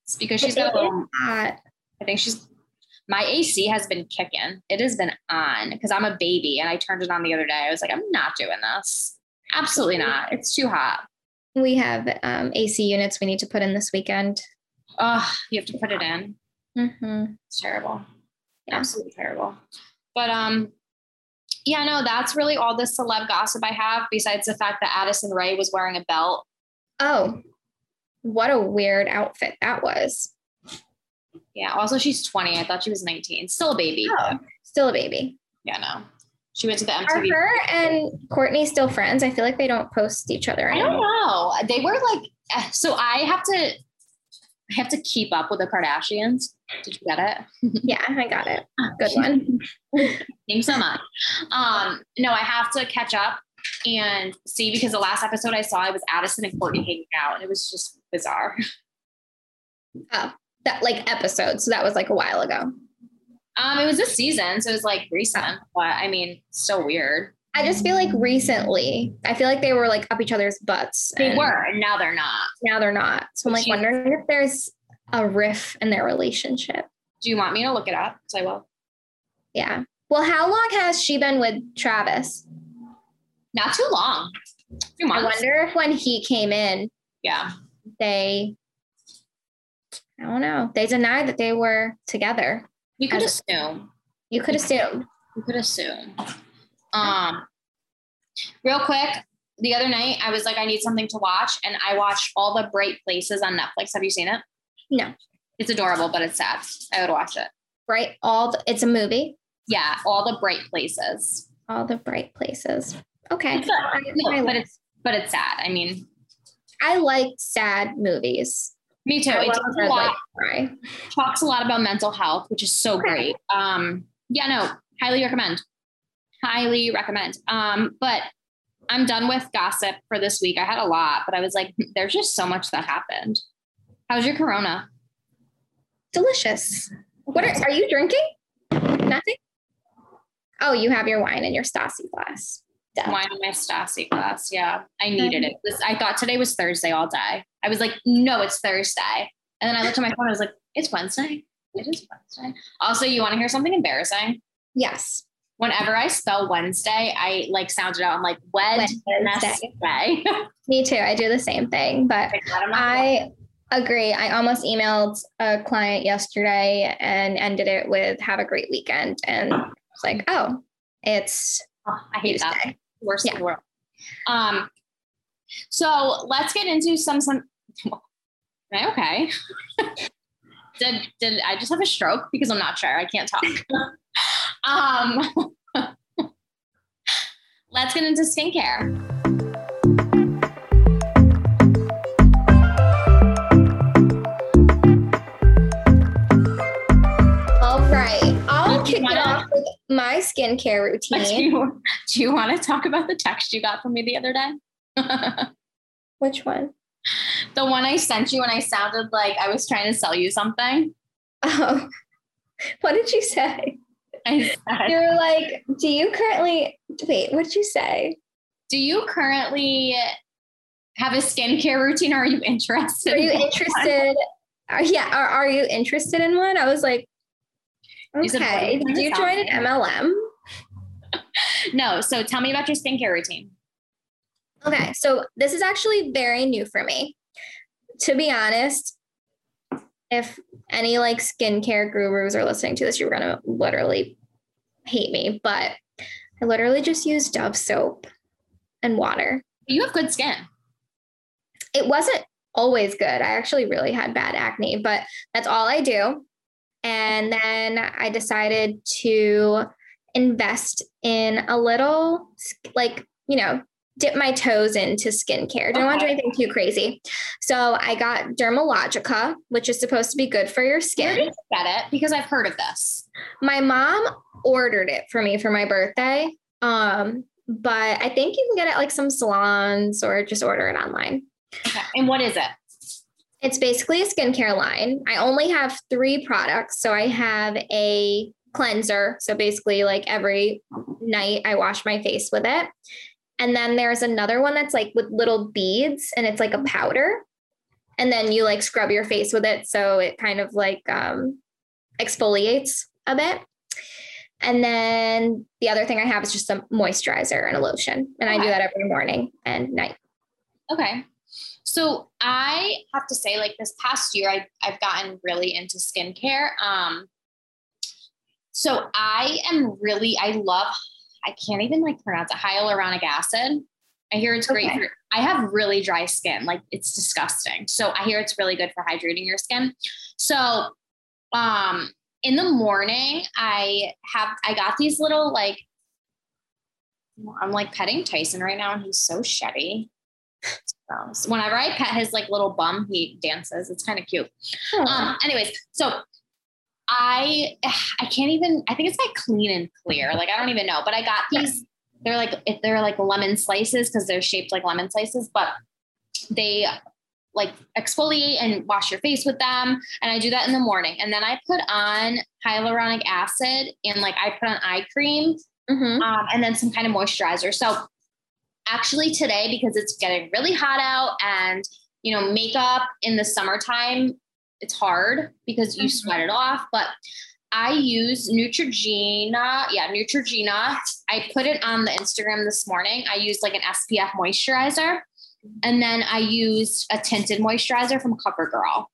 [SPEAKER 2] It's because she's got a little
[SPEAKER 1] Hot.
[SPEAKER 2] I think she's my AC has been kicking. It has been on because I'm a baby and I turned it on the other day. I was like, I'm not doing this. Absolutely not. It's too hot.
[SPEAKER 1] We have um, AC units we need to put in this weekend.
[SPEAKER 2] Oh, you have to put it in.
[SPEAKER 1] Mm-hmm.
[SPEAKER 2] It's terrible.
[SPEAKER 1] Yeah.
[SPEAKER 2] Absolutely terrible. But um, yeah, no, that's really all the celeb gossip I have, besides the fact that Addison Rae was wearing a belt.
[SPEAKER 1] Oh, what a weird outfit that was.
[SPEAKER 2] Yeah. Also, she's 20. I thought she was 19. Still a baby.
[SPEAKER 1] Oh, still a baby.
[SPEAKER 2] Yeah, no. She went to the MTV.
[SPEAKER 1] Are her and Kourtney still friends? I feel like they don't post each other
[SPEAKER 2] I don't know. They were like, eh, so I have to, I have to keep up with the Kardashians. Did you get it?
[SPEAKER 1] Yeah, I got it. Good one.
[SPEAKER 2] Thanks so much. Um, no, I have to catch up and see because the last episode I saw it was Addison and Kourtney hanging out, and it was just bizarre.
[SPEAKER 1] Oh, that like episode. So that was like a while ago.
[SPEAKER 2] Um, it was this season, so it was like recent, but I mean, so weird.
[SPEAKER 1] I just feel like recently, I feel like they were like up each other's butts.
[SPEAKER 2] They were, and now they're not.
[SPEAKER 1] Now they're not. So I'm like
[SPEAKER 2] She-
[SPEAKER 1] wondering if there's a riff in their relationship.
[SPEAKER 2] Do you want me to look it up? So I will.
[SPEAKER 1] Yeah. Well, how long has she been with Travis?
[SPEAKER 2] Not too long. Two
[SPEAKER 1] I
[SPEAKER 2] months.
[SPEAKER 1] wonder if when he came in,
[SPEAKER 2] Yeah.
[SPEAKER 1] they, I don't know, they denied that they were together.
[SPEAKER 2] You could
[SPEAKER 1] As-
[SPEAKER 2] assume.
[SPEAKER 1] You could assume.
[SPEAKER 2] You could assume. Um, real quick, the other night I was like, I need something to watch, and I watched all the Bright Places on Netflix. Have you seen it?
[SPEAKER 1] No,
[SPEAKER 2] It's adorable, but it's sad. I would watch it.
[SPEAKER 1] right? All the, it's a movie.
[SPEAKER 2] Yeah, all the Bright Places.
[SPEAKER 1] All the bright places. Okay.
[SPEAKER 2] It's no, but it's but it's sad. I mean,
[SPEAKER 1] I like sad movies.
[SPEAKER 2] me too.
[SPEAKER 1] I
[SPEAKER 2] It talks a lot,
[SPEAKER 1] cry.
[SPEAKER 2] talks a lot about mental health, which is so
[SPEAKER 1] Okay.
[SPEAKER 2] great. Um, yeah, no, highly recommend. Highly recommend. Um, but I'm done with gossip for this week. I had a lot, but I was like, there's just so much that happened. How's your corona?
[SPEAKER 1] Delicious. What are, are you drinking? Nothing? Oh, you have your wine in your Stasi glass. Duh.
[SPEAKER 2] Wine in my Stasi glass. Yeah, I needed it. This, I thought today was Thursday all day. I was like, no, it's Thursday. And then I looked at my phone. I was like, it's Wednesday. It is Wednesday. Also, you want to hear something embarrassing?
[SPEAKER 1] Yes.
[SPEAKER 2] Whenever I spell Wednesday, I like sound it out. I'm like Wednesday.
[SPEAKER 1] Wednesday. Me too. I do the same thing, but I agree. I almost emailed a client yesterday and ended it with "Have a great weekend," and it's like, oh, it's
[SPEAKER 2] Oh, I hate that. Worst in the world. Um, so let's get into some some. Okay. did did I just have a stroke? Because I'm not sure. I can't talk. Um, let's get into skincare.
[SPEAKER 1] All right. I'll kick it off with my skincare
[SPEAKER 2] Do
[SPEAKER 1] routine.
[SPEAKER 2] you, do you want to talk about the text you got from me the other day?
[SPEAKER 1] Which one?
[SPEAKER 2] The one I sent you and I sounded like I was trying to sell you something.
[SPEAKER 1] Oh, what did you say? You're like, do you currently wait? What did you say?
[SPEAKER 2] Do you currently have a skincare routine? Or are you interested?
[SPEAKER 1] Are you
[SPEAKER 2] in
[SPEAKER 1] interested? Are, yeah, are, are you interested in one? I was like,
[SPEAKER 2] You said, what are
[SPEAKER 1] okay. Did you join an MLM?
[SPEAKER 2] No. So tell me about your skincare routine.
[SPEAKER 1] Okay, so this is actually very new for me. To be honest, if any like skincare gurus are listening to this, you're gonna literally hate me, but I literally just use Dove soap and water.
[SPEAKER 2] You have good skin.
[SPEAKER 1] It wasn't always good. I actually really had bad acne, but that's all I do. And then I decided to invest in a little, like, you know, dip my toes into skincare. Don't want to do anything too crazy. So I got Dermalogica, which is supposed to be good for your
[SPEAKER 2] Where
[SPEAKER 1] skin.
[SPEAKER 2] did you get it? Because I've heard of this.
[SPEAKER 1] My mom ordered it for me for my birthday. Um, but I think you can get it like some salons or just order it online.
[SPEAKER 2] Okay. And what is it?
[SPEAKER 1] It's basically a skincare line. I only have three products. So I have a cleanser. So basically, like every night, I wash my face with it. And then there's another one that's like with little beads and it's like a powder. And then you like scrub your face with it. So it kind of like um, exfoliates a bit. And then the other thing I have is just some moisturizer and a lotion. And I do that every morning and night.
[SPEAKER 2] Okay. So I have to say, like this past year, I, I've gotten really into skincare. Um, so I am really, I love, I can't even like pronounce it, hyaluronic acid. I hear it's great.
[SPEAKER 1] Okay.
[SPEAKER 2] For, I have really dry skin, like it's disgusting. So I hear it's really good for hydrating your skin. So, um, in the morning, I have, I got these little like, I'm like petting Tyson right now, and he's so shitty. So whenever I pet his like little bum, he dances. It's kind of cute. Um, anyways, so I I can't even. I think it's by Clean and Clear. Like I don't even know, but I got these. They're like if they're like lemon slices because they're shaped like lemon slices, but they like exfoliate and wash your face with them. And I do that in the morning, and then I put on hyaluronic acid and like I put on eye cream
[SPEAKER 1] Mhm.
[SPEAKER 2] um, and then some kind of moisturizer. So actually today, because it's getting really hot out and you know, makeup in the summertime, it's hard because you mm-hmm. sweat it off. But I use Neutrogena. Yeah, Neutrogena. I put it on the Instagram this morning. I used like an SPF moisturizer. And then I used a tinted moisturizer from CoverGirl.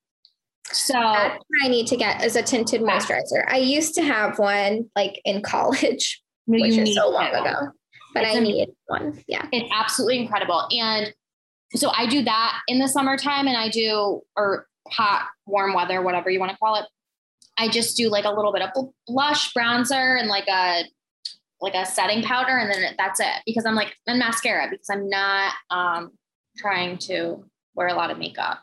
[SPEAKER 2] So
[SPEAKER 1] That's what I need to get is a tinted moisturizer. I used to have one like in college,
[SPEAKER 2] No,
[SPEAKER 1] which
[SPEAKER 2] you
[SPEAKER 1] is so long ago. But
[SPEAKER 2] It's
[SPEAKER 1] I need one. Yeah.
[SPEAKER 2] It's absolutely incredible. And so I do that in the summertime and I do, or hot, warm weather, whatever you want to call it. I just do like a little bit of blush, bronzer, and like a like a setting powder, and then that's it. Because I'm like and mascara because I'm not um trying to wear a lot of makeup.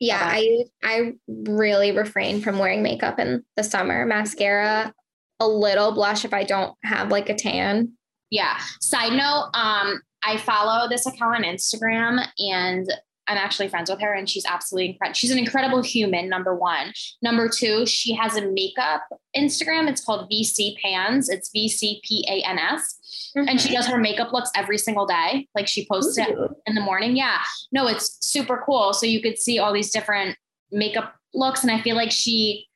[SPEAKER 1] Yeah. I I really refrain from wearing makeup in the summer. Mascara, a little blush if I don't have like a tan.
[SPEAKER 2] Yeah. Side note, um, I follow this account on Instagram and I'm actually friends with her and she's absolutely incredible. She's an incredible human, number one. Number two, she has a makeup Instagram. It's called VC Pans. It's V C P A N S. And she does her makeup looks every single day. Like she posts it in the morning. Yeah. No, it's super cool. So you could see all these different makeup looks, and I feel like she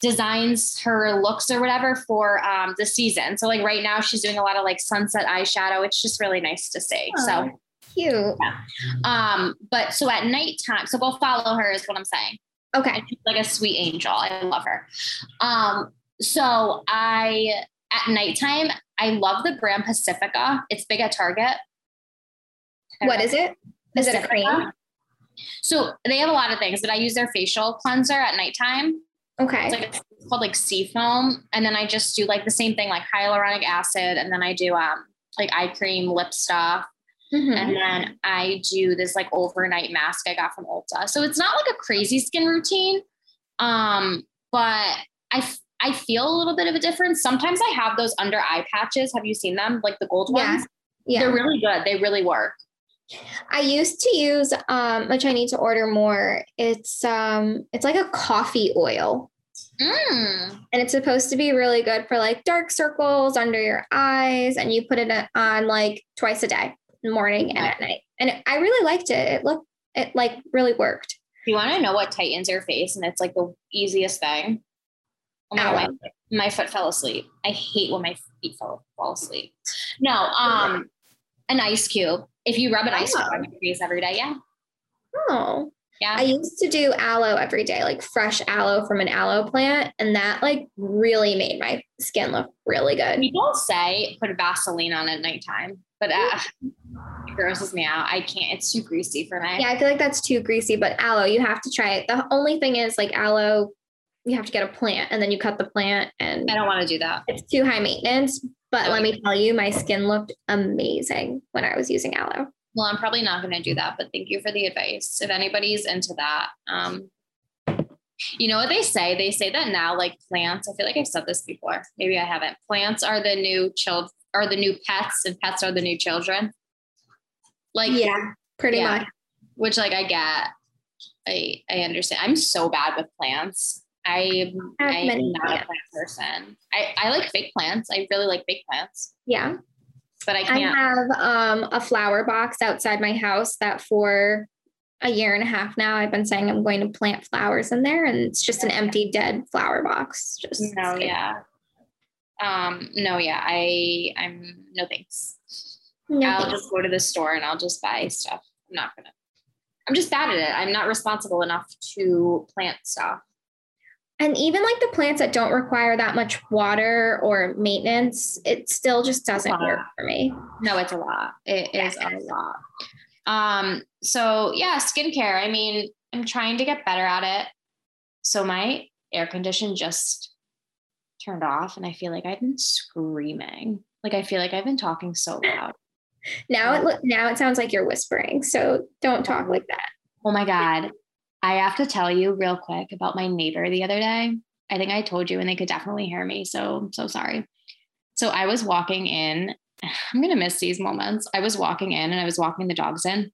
[SPEAKER 2] designs her looks or whatever for um, the season. So like right now she's doing a lot of like sunset eyeshadow. It's just really nice to see. So
[SPEAKER 1] cute.
[SPEAKER 2] Yeah. Um, but so at nighttime, so go follow her is what I'm saying.
[SPEAKER 1] Okay.
[SPEAKER 2] She's like a sweet angel. I love her. Um, so I at nighttime, I love the brand Pacifica. It's big at Target.
[SPEAKER 1] What is it? Is it a cream?
[SPEAKER 2] So they have a lot of things, but I use their facial cleanser at nighttime.
[SPEAKER 1] Okay.
[SPEAKER 2] It's like it's called like sea foam. And then I just do like the same thing, like hyaluronic acid, and then I do um like eye cream, lip stuff.
[SPEAKER 1] Mhm.
[SPEAKER 2] And then I do this like overnight mask I got from Ulta. So it's not like a crazy skin routine. Um, but I f- I feel a little bit of a difference. Sometimes I have those under eye patches. Have you seen them? Like the gold
[SPEAKER 1] Yeah.
[SPEAKER 2] ones?
[SPEAKER 1] Yeah.
[SPEAKER 2] They're really good. They really work.
[SPEAKER 1] I used to use um which I need to order more. It's um it's like a coffee oil.
[SPEAKER 2] Mm.
[SPEAKER 1] And it's supposed to be really good for like dark circles under your eyes and you put it on like twice a day, morning and at night. And I really liked it. It looked it like really worked.
[SPEAKER 2] You want to know what tightens your face? And it's like the easiest thing. Oh my, God, my, my foot fell asleep. I hate when my feet fall, fall asleep. No, um, an ice cube. If you rub an ice cube on your face every day, yeah.
[SPEAKER 1] Oh.
[SPEAKER 2] Yeah.
[SPEAKER 1] I used to do aloe every day, like fresh aloe from an aloe plant, and that like really made my skin look really good.
[SPEAKER 2] People say put Vaseline on at nighttime, but uh, it grosses me out. I can't. It's too greasy for me.
[SPEAKER 1] Yeah, I feel like that's too greasy, but aloe, you have to try it. The only thing is like aloe, you have to get a plant and then you cut the plant and
[SPEAKER 2] I don't want to do that.
[SPEAKER 1] it's too high maintenance. But let me tell you, my skin looked amazing when I was using aloe.
[SPEAKER 2] Well, I'm probably not going to do that, but thank you for the advice. If anybody's into that, um, you know what they say? They say that now, like plants. I feel like I've said this before. Maybe I haven't. Plants are the new child, are the new pets, and pets are the new children. Like,
[SPEAKER 1] Yeah, pretty
[SPEAKER 2] yeah.
[SPEAKER 1] much.
[SPEAKER 2] Which, like, I get. I I understand. I'm so bad with plants. I I'm not a plant person. I I like fake plants. I really like fake plants,
[SPEAKER 1] Yeah.
[SPEAKER 2] But I
[SPEAKER 1] I
[SPEAKER 2] can't.
[SPEAKER 1] have um, a flower box outside my house that for a year and a half now I've been saying I'm going to plant flowers in there, and it's just an empty, dead flower box. Just
[SPEAKER 2] No, yeah. Um, no, yeah. I I'm no thanks.
[SPEAKER 1] No
[SPEAKER 2] I'll
[SPEAKER 1] thanks.
[SPEAKER 2] just go to the store and I'll just buy stuff. I'm not gonna. I'm just bad at it. I'm not responsible enough to plant stuff.
[SPEAKER 1] And even like the plants that don't require that much water or maintenance, it still just doesn't work for me.
[SPEAKER 2] No, it's a lot. It is a lot. Um, so yeah, skincare. I mean, I'm trying to get better at it. So my air condition just turned off and I feel like I've been screaming. Like I feel like I've been talking so loud.
[SPEAKER 1] Now it now it sounds like you're whispering. So don't talk like that.
[SPEAKER 2] Oh my God. I have to tell you real quick about my neighbor the other day. I think I told you and they could definitely hear me. So I'm so sorry. So I was walking in. I'm going to miss these moments. I was walking in and I was walking the dogs in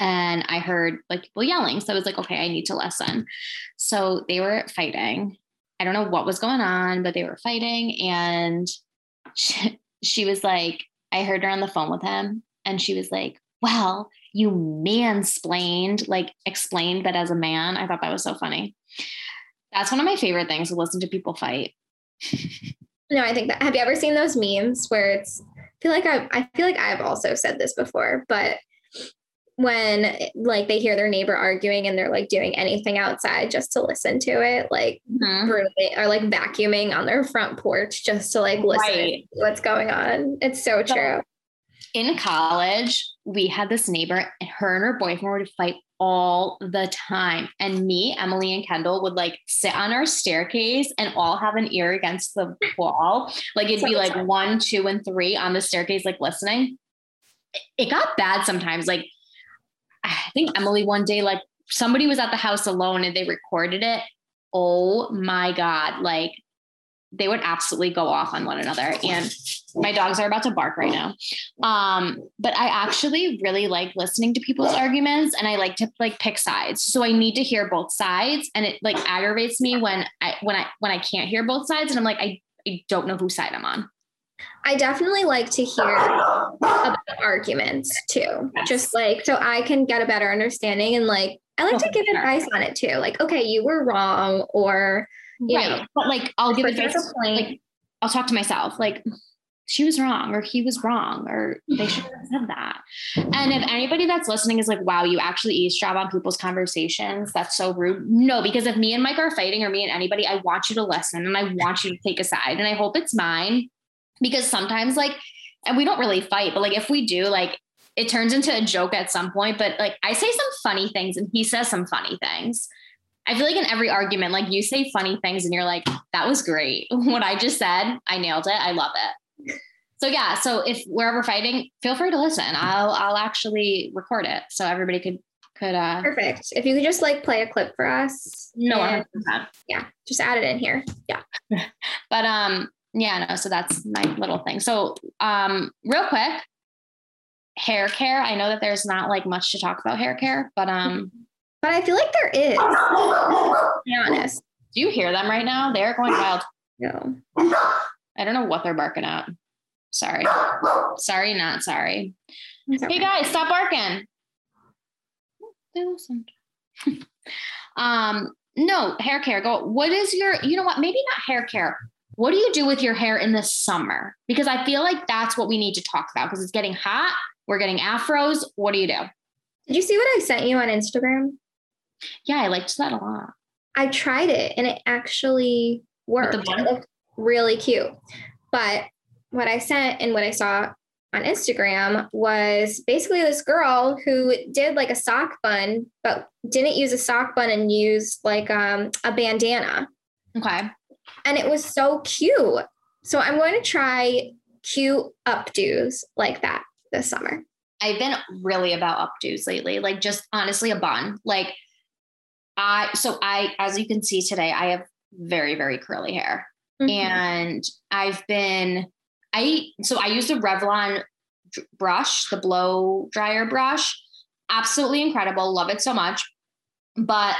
[SPEAKER 2] and I heard like people yelling. So I was like, okay, I need to listen. So they were fighting. I don't know what was going on, but they were fighting. And she, she was like, I heard her on the phone with him and she was like, well, you mansplained, like explained that as a man. I thought that was so funny. That's one of my favorite things to listen to people fight.
[SPEAKER 1] No, I think that have you ever seen those memes where it's I feel like I I feel like I've also said this before, but when like they hear their neighbor arguing and they're like doing anything outside just to listen to it, like
[SPEAKER 2] Mhm.
[SPEAKER 1] brutally, or like vacuuming on their front porch just to like listen
[SPEAKER 2] Right.
[SPEAKER 1] to what's going on. It's so true.
[SPEAKER 2] In college, we had this neighbor, and her and her boyfriend would fight all the time. And me, Emily, and Kendall would like sit on our staircase and all have an ear against the wall. Like it'd be like one, two, and three on the staircase, like listening. It got bad sometimes. Like I think Emily one day, like somebody was at the house alone and they recorded it. Oh my God. Like they would absolutely go off on one another. And my dogs are about to bark right now. Um, but I actually really like listening to people's arguments and I like to like pick sides. So I need to hear both sides. And it like aggravates me when I when I when I can't hear both sides and I'm like, I, I don't know whose side I'm on.
[SPEAKER 1] I definitely like to hear about arguments too. Just like so I can get a better understanding and like I like
[SPEAKER 2] Oh,
[SPEAKER 1] to give
[SPEAKER 2] sure.
[SPEAKER 1] advice on it too. Like, okay, you were wrong, or
[SPEAKER 2] right.
[SPEAKER 1] know,
[SPEAKER 2] but like I'll give advice. Like I'll talk to myself. Like she was wrong, or he was wrong, or they should have said that. And if anybody that's listening is like, "Wow, you actually eavesdrop on people's conversations," that's so rude. No, because if me and Mike are fighting, or me and anybody, I want you to listen and I want you to take a side, and I hope it's mine. Because sometimes, like, and we don't really fight, but like if we do, like it turns into a joke at some point. But like I say some funny things, and he says some funny things. I feel like in every argument, like you say funny things and you're like, that was great. What I just said, I nailed it. I love it. So yeah, so if we're ever fighting, feel free to listen. I'll I'll actually record it so everybody could could uh
[SPEAKER 1] perfect. If you could just like play a clip for us.
[SPEAKER 2] no
[SPEAKER 1] and- yeah, just add it in here. Yeah.
[SPEAKER 2] But um yeah, no, so that's my little thing. So um real quick, hair care. I know that there's not like much to talk about hair care, but um
[SPEAKER 1] But I feel like there is. To be honest.
[SPEAKER 2] do you hear them right now? They're going wild.
[SPEAKER 1] No.
[SPEAKER 2] I don't know what they're barking at. Sorry. Sorry, not sorry.
[SPEAKER 1] It's
[SPEAKER 2] Hey guys, stop barking. They listened. um, no, hair care. Go. What is your, you know what? Maybe not hair care. What do you do with your hair in the summer? Because I feel like that's what we need to talk about because it's getting hot. We're getting afros. What do you do?
[SPEAKER 1] Did you see what I sent you on Instagram?
[SPEAKER 2] Yeah, I liked that a lot.
[SPEAKER 1] I tried it and it actually worked. It looked really cute. But what I sent and what I saw on Instagram was basically this girl who did like a sock bun, but didn't use a sock bun and used like um, a bandana.
[SPEAKER 2] Okay.
[SPEAKER 1] And it was so cute. So I'm going to try cute updos like that this summer.
[SPEAKER 2] I've been really about updos lately, like just honestly a bun. Like I so I as you can see today, I have very, very curly hair.
[SPEAKER 1] Mm-hmm.
[SPEAKER 2] And I've been I so I use the Revlon brush, the blow dryer brush. Absolutely incredible. Love it so much. But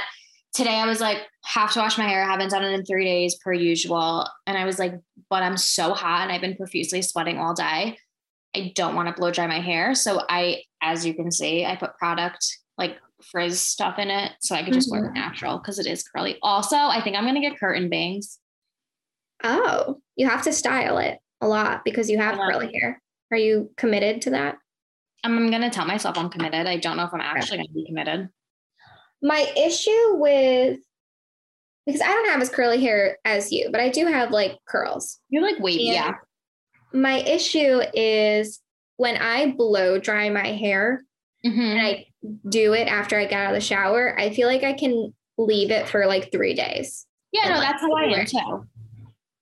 [SPEAKER 2] today I was like, have to wash my hair. I haven't done it in three days per usual. And I was like, but I'm so hot and I've been profusely sweating all day. I don't want to blow dry my hair. So I, as you can see, I put product like frizz stuff in it so I could just wear it mm-hmm. natural because it is curly. Also, I think I'm gonna get curtain bangs.
[SPEAKER 1] Oh, you have to style it a lot because you have curly hair. Are you committed to that?
[SPEAKER 2] I'm, I'm gonna tell myself I'm committed. I don't know if I'm actually gonna be committed.
[SPEAKER 1] My issue with because I don't have as curly hair as you, but I do have like curls.
[SPEAKER 2] You're like wavy, yeah.
[SPEAKER 1] My issue is when I blow dry my hair
[SPEAKER 2] Mhm.
[SPEAKER 1] and I do it after I get out of the shower, I feel like I can leave it for like three days.
[SPEAKER 2] Yeah, no, that's how I am too.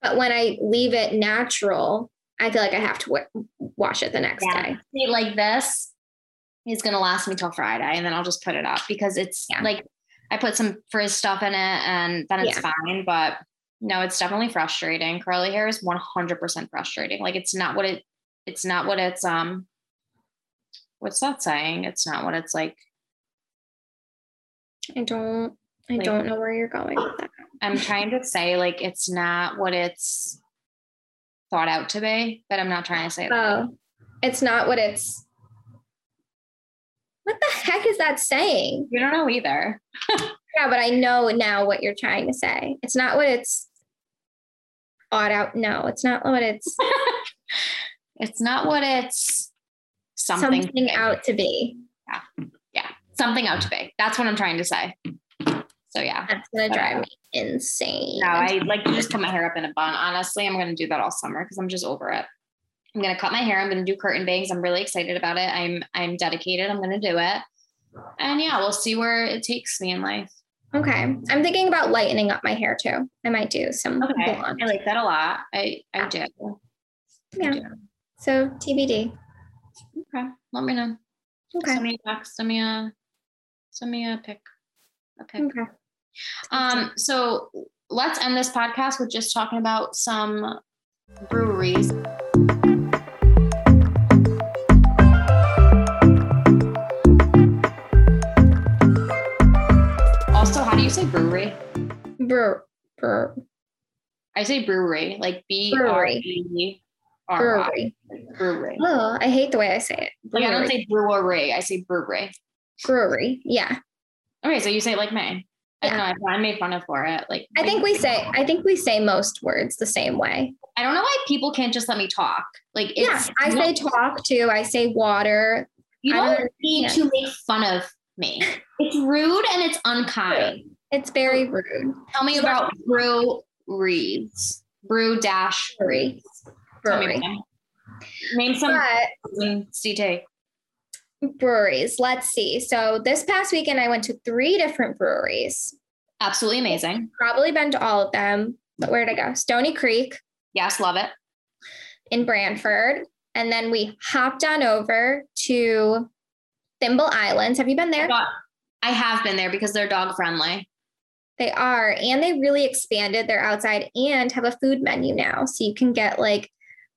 [SPEAKER 1] But when I leave it natural, I feel like I have to wa- wash it the next
[SPEAKER 2] Yeah.
[SPEAKER 1] day.
[SPEAKER 2] See, like this is gonna last me till Friday, and then I'll just put it up because it's
[SPEAKER 1] Yeah.
[SPEAKER 2] like I put some frizz stuff in it, and then it's
[SPEAKER 1] Yeah.
[SPEAKER 2] fine. But no, it's definitely frustrating. Curly hair is 100% frustrating. Like it's not what it. It's not what it's um. What's that saying? It's not what it's like.
[SPEAKER 1] I don't I
[SPEAKER 2] Like-
[SPEAKER 1] don't know where you're going with that.
[SPEAKER 2] I'm trying to say like it's not what it's thought out to be, but I'm not trying to say oh, that.
[SPEAKER 1] Oh, it's not what it's. What the heck is that saying?
[SPEAKER 2] You don't know either.
[SPEAKER 1] Yeah, but I know now what you're trying to say. It's not what it's thought out. No, it's not what it's
[SPEAKER 2] It's not what it's something
[SPEAKER 1] something, out to be.
[SPEAKER 2] yeah, Yeah. something out to be. That's what I'm trying to say. So yeah.
[SPEAKER 1] That's gonna drive uh, me insane.
[SPEAKER 2] No, I like to just put my hair up in a bun. Honestly, I'm gonna do that all summer because I'm just over it. I'm gonna cut my hair. I'm gonna do curtain bangs. I'm really excited about it. I'm I'm dedicated. I'm gonna do it. And yeah, we'll see where it takes me in life.
[SPEAKER 1] Okay, I'm thinking about lightening up my hair too. I might do some
[SPEAKER 2] Okay.
[SPEAKER 1] blonde.
[SPEAKER 2] I like that a lot. I I do.
[SPEAKER 1] Yeah. So TBD.
[SPEAKER 2] Okay. Let me know.
[SPEAKER 1] Okay.
[SPEAKER 2] Send me a text. Send me a send me a pic. A pic.
[SPEAKER 1] Okay.
[SPEAKER 2] Um, so let's end this podcast with just talking about some breweries. Also, how do you say brewery?
[SPEAKER 1] Brr, brr.
[SPEAKER 2] I say brewery, like B R. E
[SPEAKER 1] Brewery.
[SPEAKER 2] Brewery.
[SPEAKER 1] Oh, I hate the way I say it.
[SPEAKER 2] Like I don't
[SPEAKER 1] Brewery.
[SPEAKER 2] say brewery, I say brewery.
[SPEAKER 1] brewery. Yeah.
[SPEAKER 2] Okay, so you say it like me. I don't know. I, I made fun of for it. Like
[SPEAKER 1] I think we say I think we say most words the same way.
[SPEAKER 2] I don't know why people can't just let me talk. Like
[SPEAKER 1] Yeah,
[SPEAKER 2] it's
[SPEAKER 1] I say talk too. I say water.
[SPEAKER 2] You
[SPEAKER 1] I
[SPEAKER 2] don't
[SPEAKER 1] don't
[SPEAKER 2] need to make fun of me. It's rude and it's unkind.
[SPEAKER 1] It's very rude.
[SPEAKER 2] Tell me about brew breweries. Brew dash
[SPEAKER 1] Brewery. Brewery.
[SPEAKER 2] Name some
[SPEAKER 1] But
[SPEAKER 2] CT.
[SPEAKER 1] breweries. Let's see. So this past weekend, I went to three different breweries.
[SPEAKER 2] Absolutely amazing.
[SPEAKER 1] Probably been to all of them. But where'd I go? Stony Creek
[SPEAKER 2] Yes, love it.
[SPEAKER 1] in Branford. And then we hopped on over to Thimble Islands. Have you been there?
[SPEAKER 2] I have been there because they're dog friendly.
[SPEAKER 1] They are. And they really expanded their outside and have a food menu now. So you can get like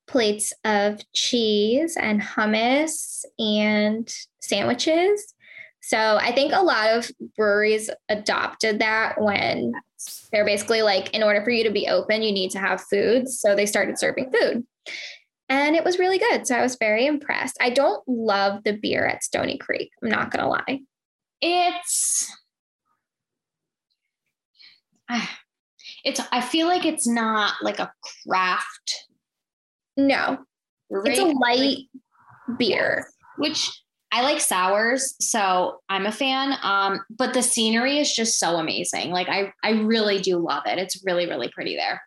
[SPEAKER 1] plates of cheese and hummus and sandwiches. So I think a lot of breweries adopted that when they're basically like, in order for you to be open, you need to have food. So they started serving food. And it was really good. So I was very impressed. I don't love the beer at Stony Creek. I'm not going to lie.
[SPEAKER 2] It's it's I feel like it's not like a craft
[SPEAKER 1] No, it's a light beer.
[SPEAKER 2] which I like sours, so I'm a fan. Um, but the scenery is just so amazing. Like I I really do love it. It's really, really pretty there.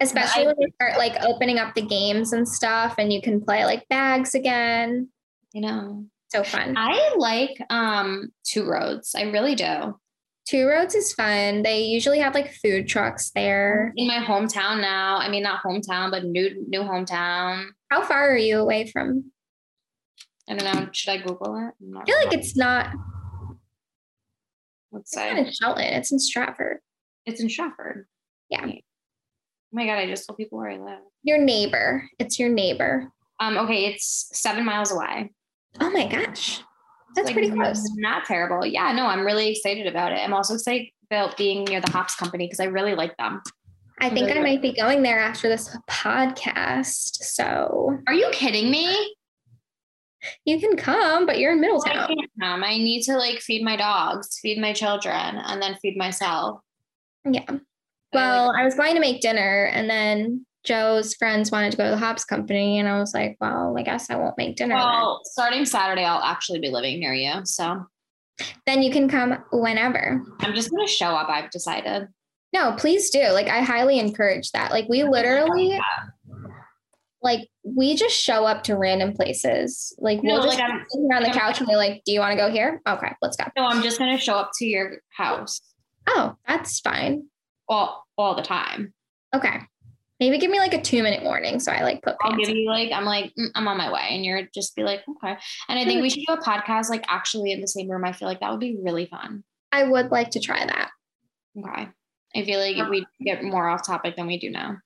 [SPEAKER 1] especially when they start like opening up the games and stuff and you can play like bags again
[SPEAKER 2] You know.
[SPEAKER 1] so fun
[SPEAKER 2] I like um two roads. I really do.
[SPEAKER 1] Two roads is fun they usually have like food trucks there
[SPEAKER 2] In my hometown now. I mean not hometown, but new new hometown.
[SPEAKER 1] how far are you away from
[SPEAKER 2] I don't know. Should I Google it?
[SPEAKER 1] I feel like it's not
[SPEAKER 2] let's
[SPEAKER 1] it's not in shelton it's in stratford
[SPEAKER 2] it's in Stratford.
[SPEAKER 1] yeah
[SPEAKER 2] Oh my god, I just told people where I live.
[SPEAKER 1] your neighbor it's your neighbor
[SPEAKER 2] Um, okay, it's seven miles away.
[SPEAKER 1] oh my gosh that's
[SPEAKER 2] Like,
[SPEAKER 1] pretty close
[SPEAKER 2] Not terrible. Yeah, no, I'm really excited about it. I'm also excited about being near the Hops Company because I really like them.
[SPEAKER 1] i think i might be going there after this podcast so
[SPEAKER 2] Are you kidding me?
[SPEAKER 1] you can come but you're in Middletown.
[SPEAKER 2] I can't come. I need to like feed my dogs, feed my children, and then feed myself.
[SPEAKER 1] yeah Well, I was going to make dinner and then Joe's friends wanted to go to the hops company. And I was like, well, I guess I won't make dinner. then.
[SPEAKER 2] Well, starting Saturday, I'll actually be living near you. So
[SPEAKER 1] Then you can come whenever.
[SPEAKER 2] I'm just gonna show up. I've decided.
[SPEAKER 1] No, please do. Like, I highly encourage that. Like, we literally, like, we just show up to random places. Like, we'll
[SPEAKER 2] No,
[SPEAKER 1] just
[SPEAKER 2] like, I'm-
[SPEAKER 1] sit here on the couch and we're like, do you want to go here? Okay, let's go.
[SPEAKER 2] No, I'm just gonna show up to your house
[SPEAKER 1] Oh, that's fine.
[SPEAKER 2] all all the time.
[SPEAKER 1] Okay. Maybe give me like a two minute warning. So I like put
[SPEAKER 2] I'll give you like I'm like "Mm, I'm on my way, and you're just be like okay. And I think we should do a podcast like actually in the same room. I feel like that would be really fun.
[SPEAKER 1] I would like to try that.
[SPEAKER 2] Okay. I feel like we get more off topic than we do now.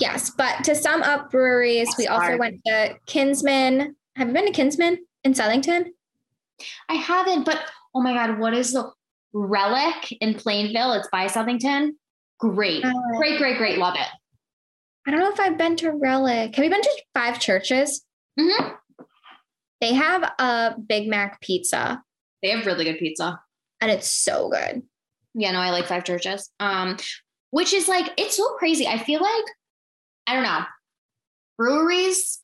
[SPEAKER 1] Yes, but to sum up breweries, we also went to Kinsmen. Have you been to Kinsmen in Southington?
[SPEAKER 2] I haven't, but oh my god, what is the relic in Plainville? It's by Southington. Great,
[SPEAKER 1] Uh,
[SPEAKER 2] great, great, great. Love it.
[SPEAKER 1] I don't know if I've been to Relic. Have you been to Five Churches?
[SPEAKER 2] Mhm.
[SPEAKER 1] They have a Big Mac pizza
[SPEAKER 2] They have really good pizza.
[SPEAKER 1] and it's so good.
[SPEAKER 2] Yeah, no, I like Five Churches. Um, which is like it's so crazy. I feel like I don't know. Breweries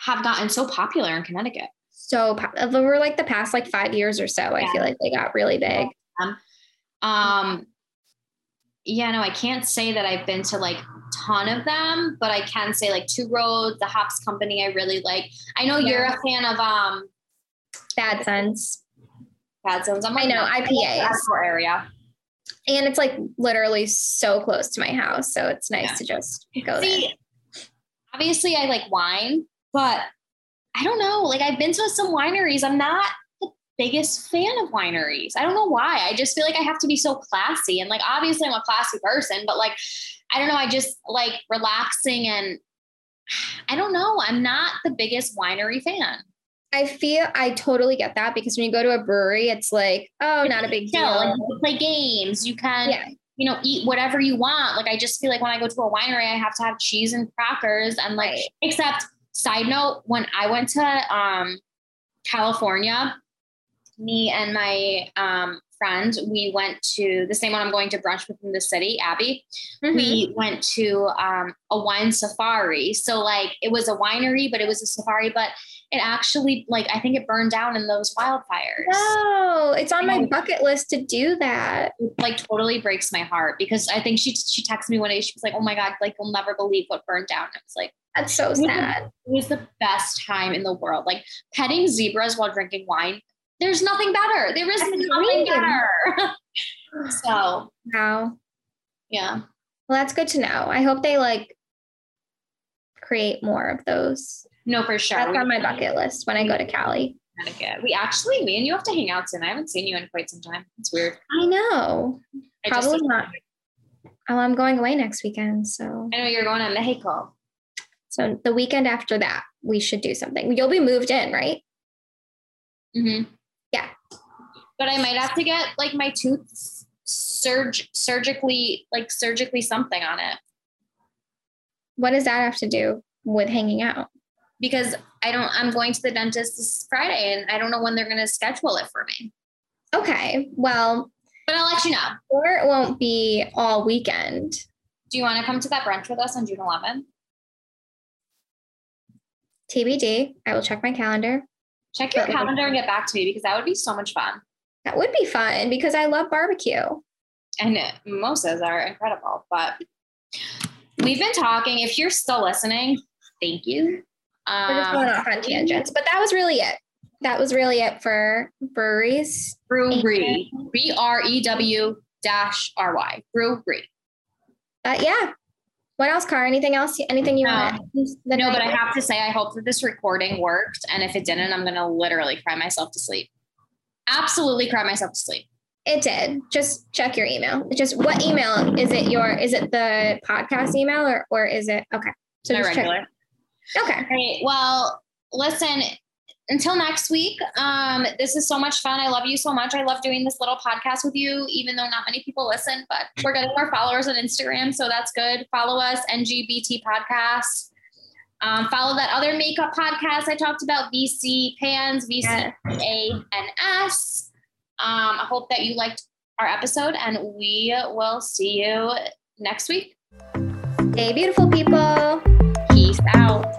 [SPEAKER 2] have gotten so popular in Connecticut.
[SPEAKER 1] So over like the past like five years or so, I feel like they got really big.
[SPEAKER 2] Um, yeah, no, I can't say that I've been to like ton of them, but I can say like Two Roads, the Hops Company. I really like. I know you're a fan of um
[SPEAKER 1] Bad Sense.
[SPEAKER 2] Bad Zones. I'm
[SPEAKER 1] I know,
[SPEAKER 2] no, I like the
[SPEAKER 1] IPAs.
[SPEAKER 2] Area.
[SPEAKER 1] And it's like literally so close to my house. So it's nice
[SPEAKER 2] Yeah.
[SPEAKER 1] to just go there.
[SPEAKER 2] See, obviously I like wine, but I don't know. Like I've been to some wineries. I'm not the biggest fan of wineries. I don't know why. I just feel like I have to be so classy. And like obviously I'm a classy person, but like I don't know, I just like relaxing and I don't know. I'm not the biggest winery fan.
[SPEAKER 1] I feel I totally get that because when you go to a brewery, it's like, oh, not a big
[SPEAKER 2] Chill. Like,
[SPEAKER 1] deal.
[SPEAKER 2] you can play games. You can
[SPEAKER 1] Yeah.
[SPEAKER 2] you know, eat whatever you want. Like I just feel like when I go to a winery, I have to have cheese and crackers and like
[SPEAKER 1] Right.
[SPEAKER 2] except side note, when I went to um, California, me and my um, friend, we went to the same one I'm going to brunch with in the city, Abby.
[SPEAKER 1] Mm-hmm.
[SPEAKER 2] We went to um, a wine safari. So like it was a winery, but it was a safari, but it actually like I think it burned down in those wildfires.
[SPEAKER 1] No, it's on my bucket list to do that.
[SPEAKER 2] It, like totally breaks my heart because I think she she texted me one day. She was like, "Oh my god, like you'll never believe what burned down." I was like,
[SPEAKER 1] That's so
[SPEAKER 2] it was the-
[SPEAKER 1] sad.
[SPEAKER 2] It was the best time in the world. Like petting zebras while drinking wine. There's nothing better. There is
[SPEAKER 1] That's
[SPEAKER 2] nothing better. so
[SPEAKER 1] Wow.
[SPEAKER 2] yeah.
[SPEAKER 1] Well, that's good to know. I hope they like create more of those.
[SPEAKER 2] No, for sure.
[SPEAKER 1] That's
[SPEAKER 2] We-
[SPEAKER 1] on my bucket list when I go to Cali.
[SPEAKER 2] Connecticut. We actually, me and you have to hang out soon. I haven't seen you in quite some time. It's weird.
[SPEAKER 1] I know.
[SPEAKER 2] I just-
[SPEAKER 1] Probably not. Oh, I'm going away next weekend. So,
[SPEAKER 2] I know you're going to Mexico.
[SPEAKER 1] so the weekend after that, we should do something. You'll be moved in, right?
[SPEAKER 2] Mm-hmm. But I might have to get like my tooth surg surgically, like surgically something on it
[SPEAKER 1] What does that have to do with hanging out?
[SPEAKER 2] because I don't. I'm going to the dentist this Friday, and I don't know when they're going to schedule it for me.
[SPEAKER 1] Okay. Well,
[SPEAKER 2] But I'll let you know.
[SPEAKER 1] or it won't be all weekend.
[SPEAKER 2] Do you want to come to that brunch with us on June 11th?
[SPEAKER 1] TBD. I will check my calendar.
[SPEAKER 2] Check your
[SPEAKER 1] But-
[SPEAKER 2] calendar and get back to me because that would be so much fun.
[SPEAKER 1] That would be fun because I love barbecue.
[SPEAKER 2] And mimosas are incredible. But we've been talking. If you're still listening, thank you.
[SPEAKER 1] We're just going
[SPEAKER 2] Um,
[SPEAKER 1] off on tangents, but that was really it. That was really it for breweries.
[SPEAKER 2] brewery. B R E W dash R Y. Brewery.
[SPEAKER 1] Uh, yeah. What else, Car? Anything else? Anything you
[SPEAKER 2] No.
[SPEAKER 1] want?
[SPEAKER 2] No, but I have to say, I hope that this recording worked. And if it didn't, I'm going to literally cry myself to sleep. Absolutely cry myself to sleep.
[SPEAKER 1] It did. Just check your email. Just what email is it? Your is it the podcast email or or is it okay? So just check.
[SPEAKER 2] regular.
[SPEAKER 1] Okay.
[SPEAKER 2] All right. Well, listen, until next week, um, this is so much fun. I love you so much. I love doing this little podcast with you, even though not many people listen, but we're getting more followers on Instagram. So that's good. Follow us, NGBT Podcast. Um, follow that other makeup podcast I talked about, VC Pans, VC A N S. Um, I hope that you liked our episode, and we will see you next week.
[SPEAKER 1] Hey, beautiful people.
[SPEAKER 2] Peace out.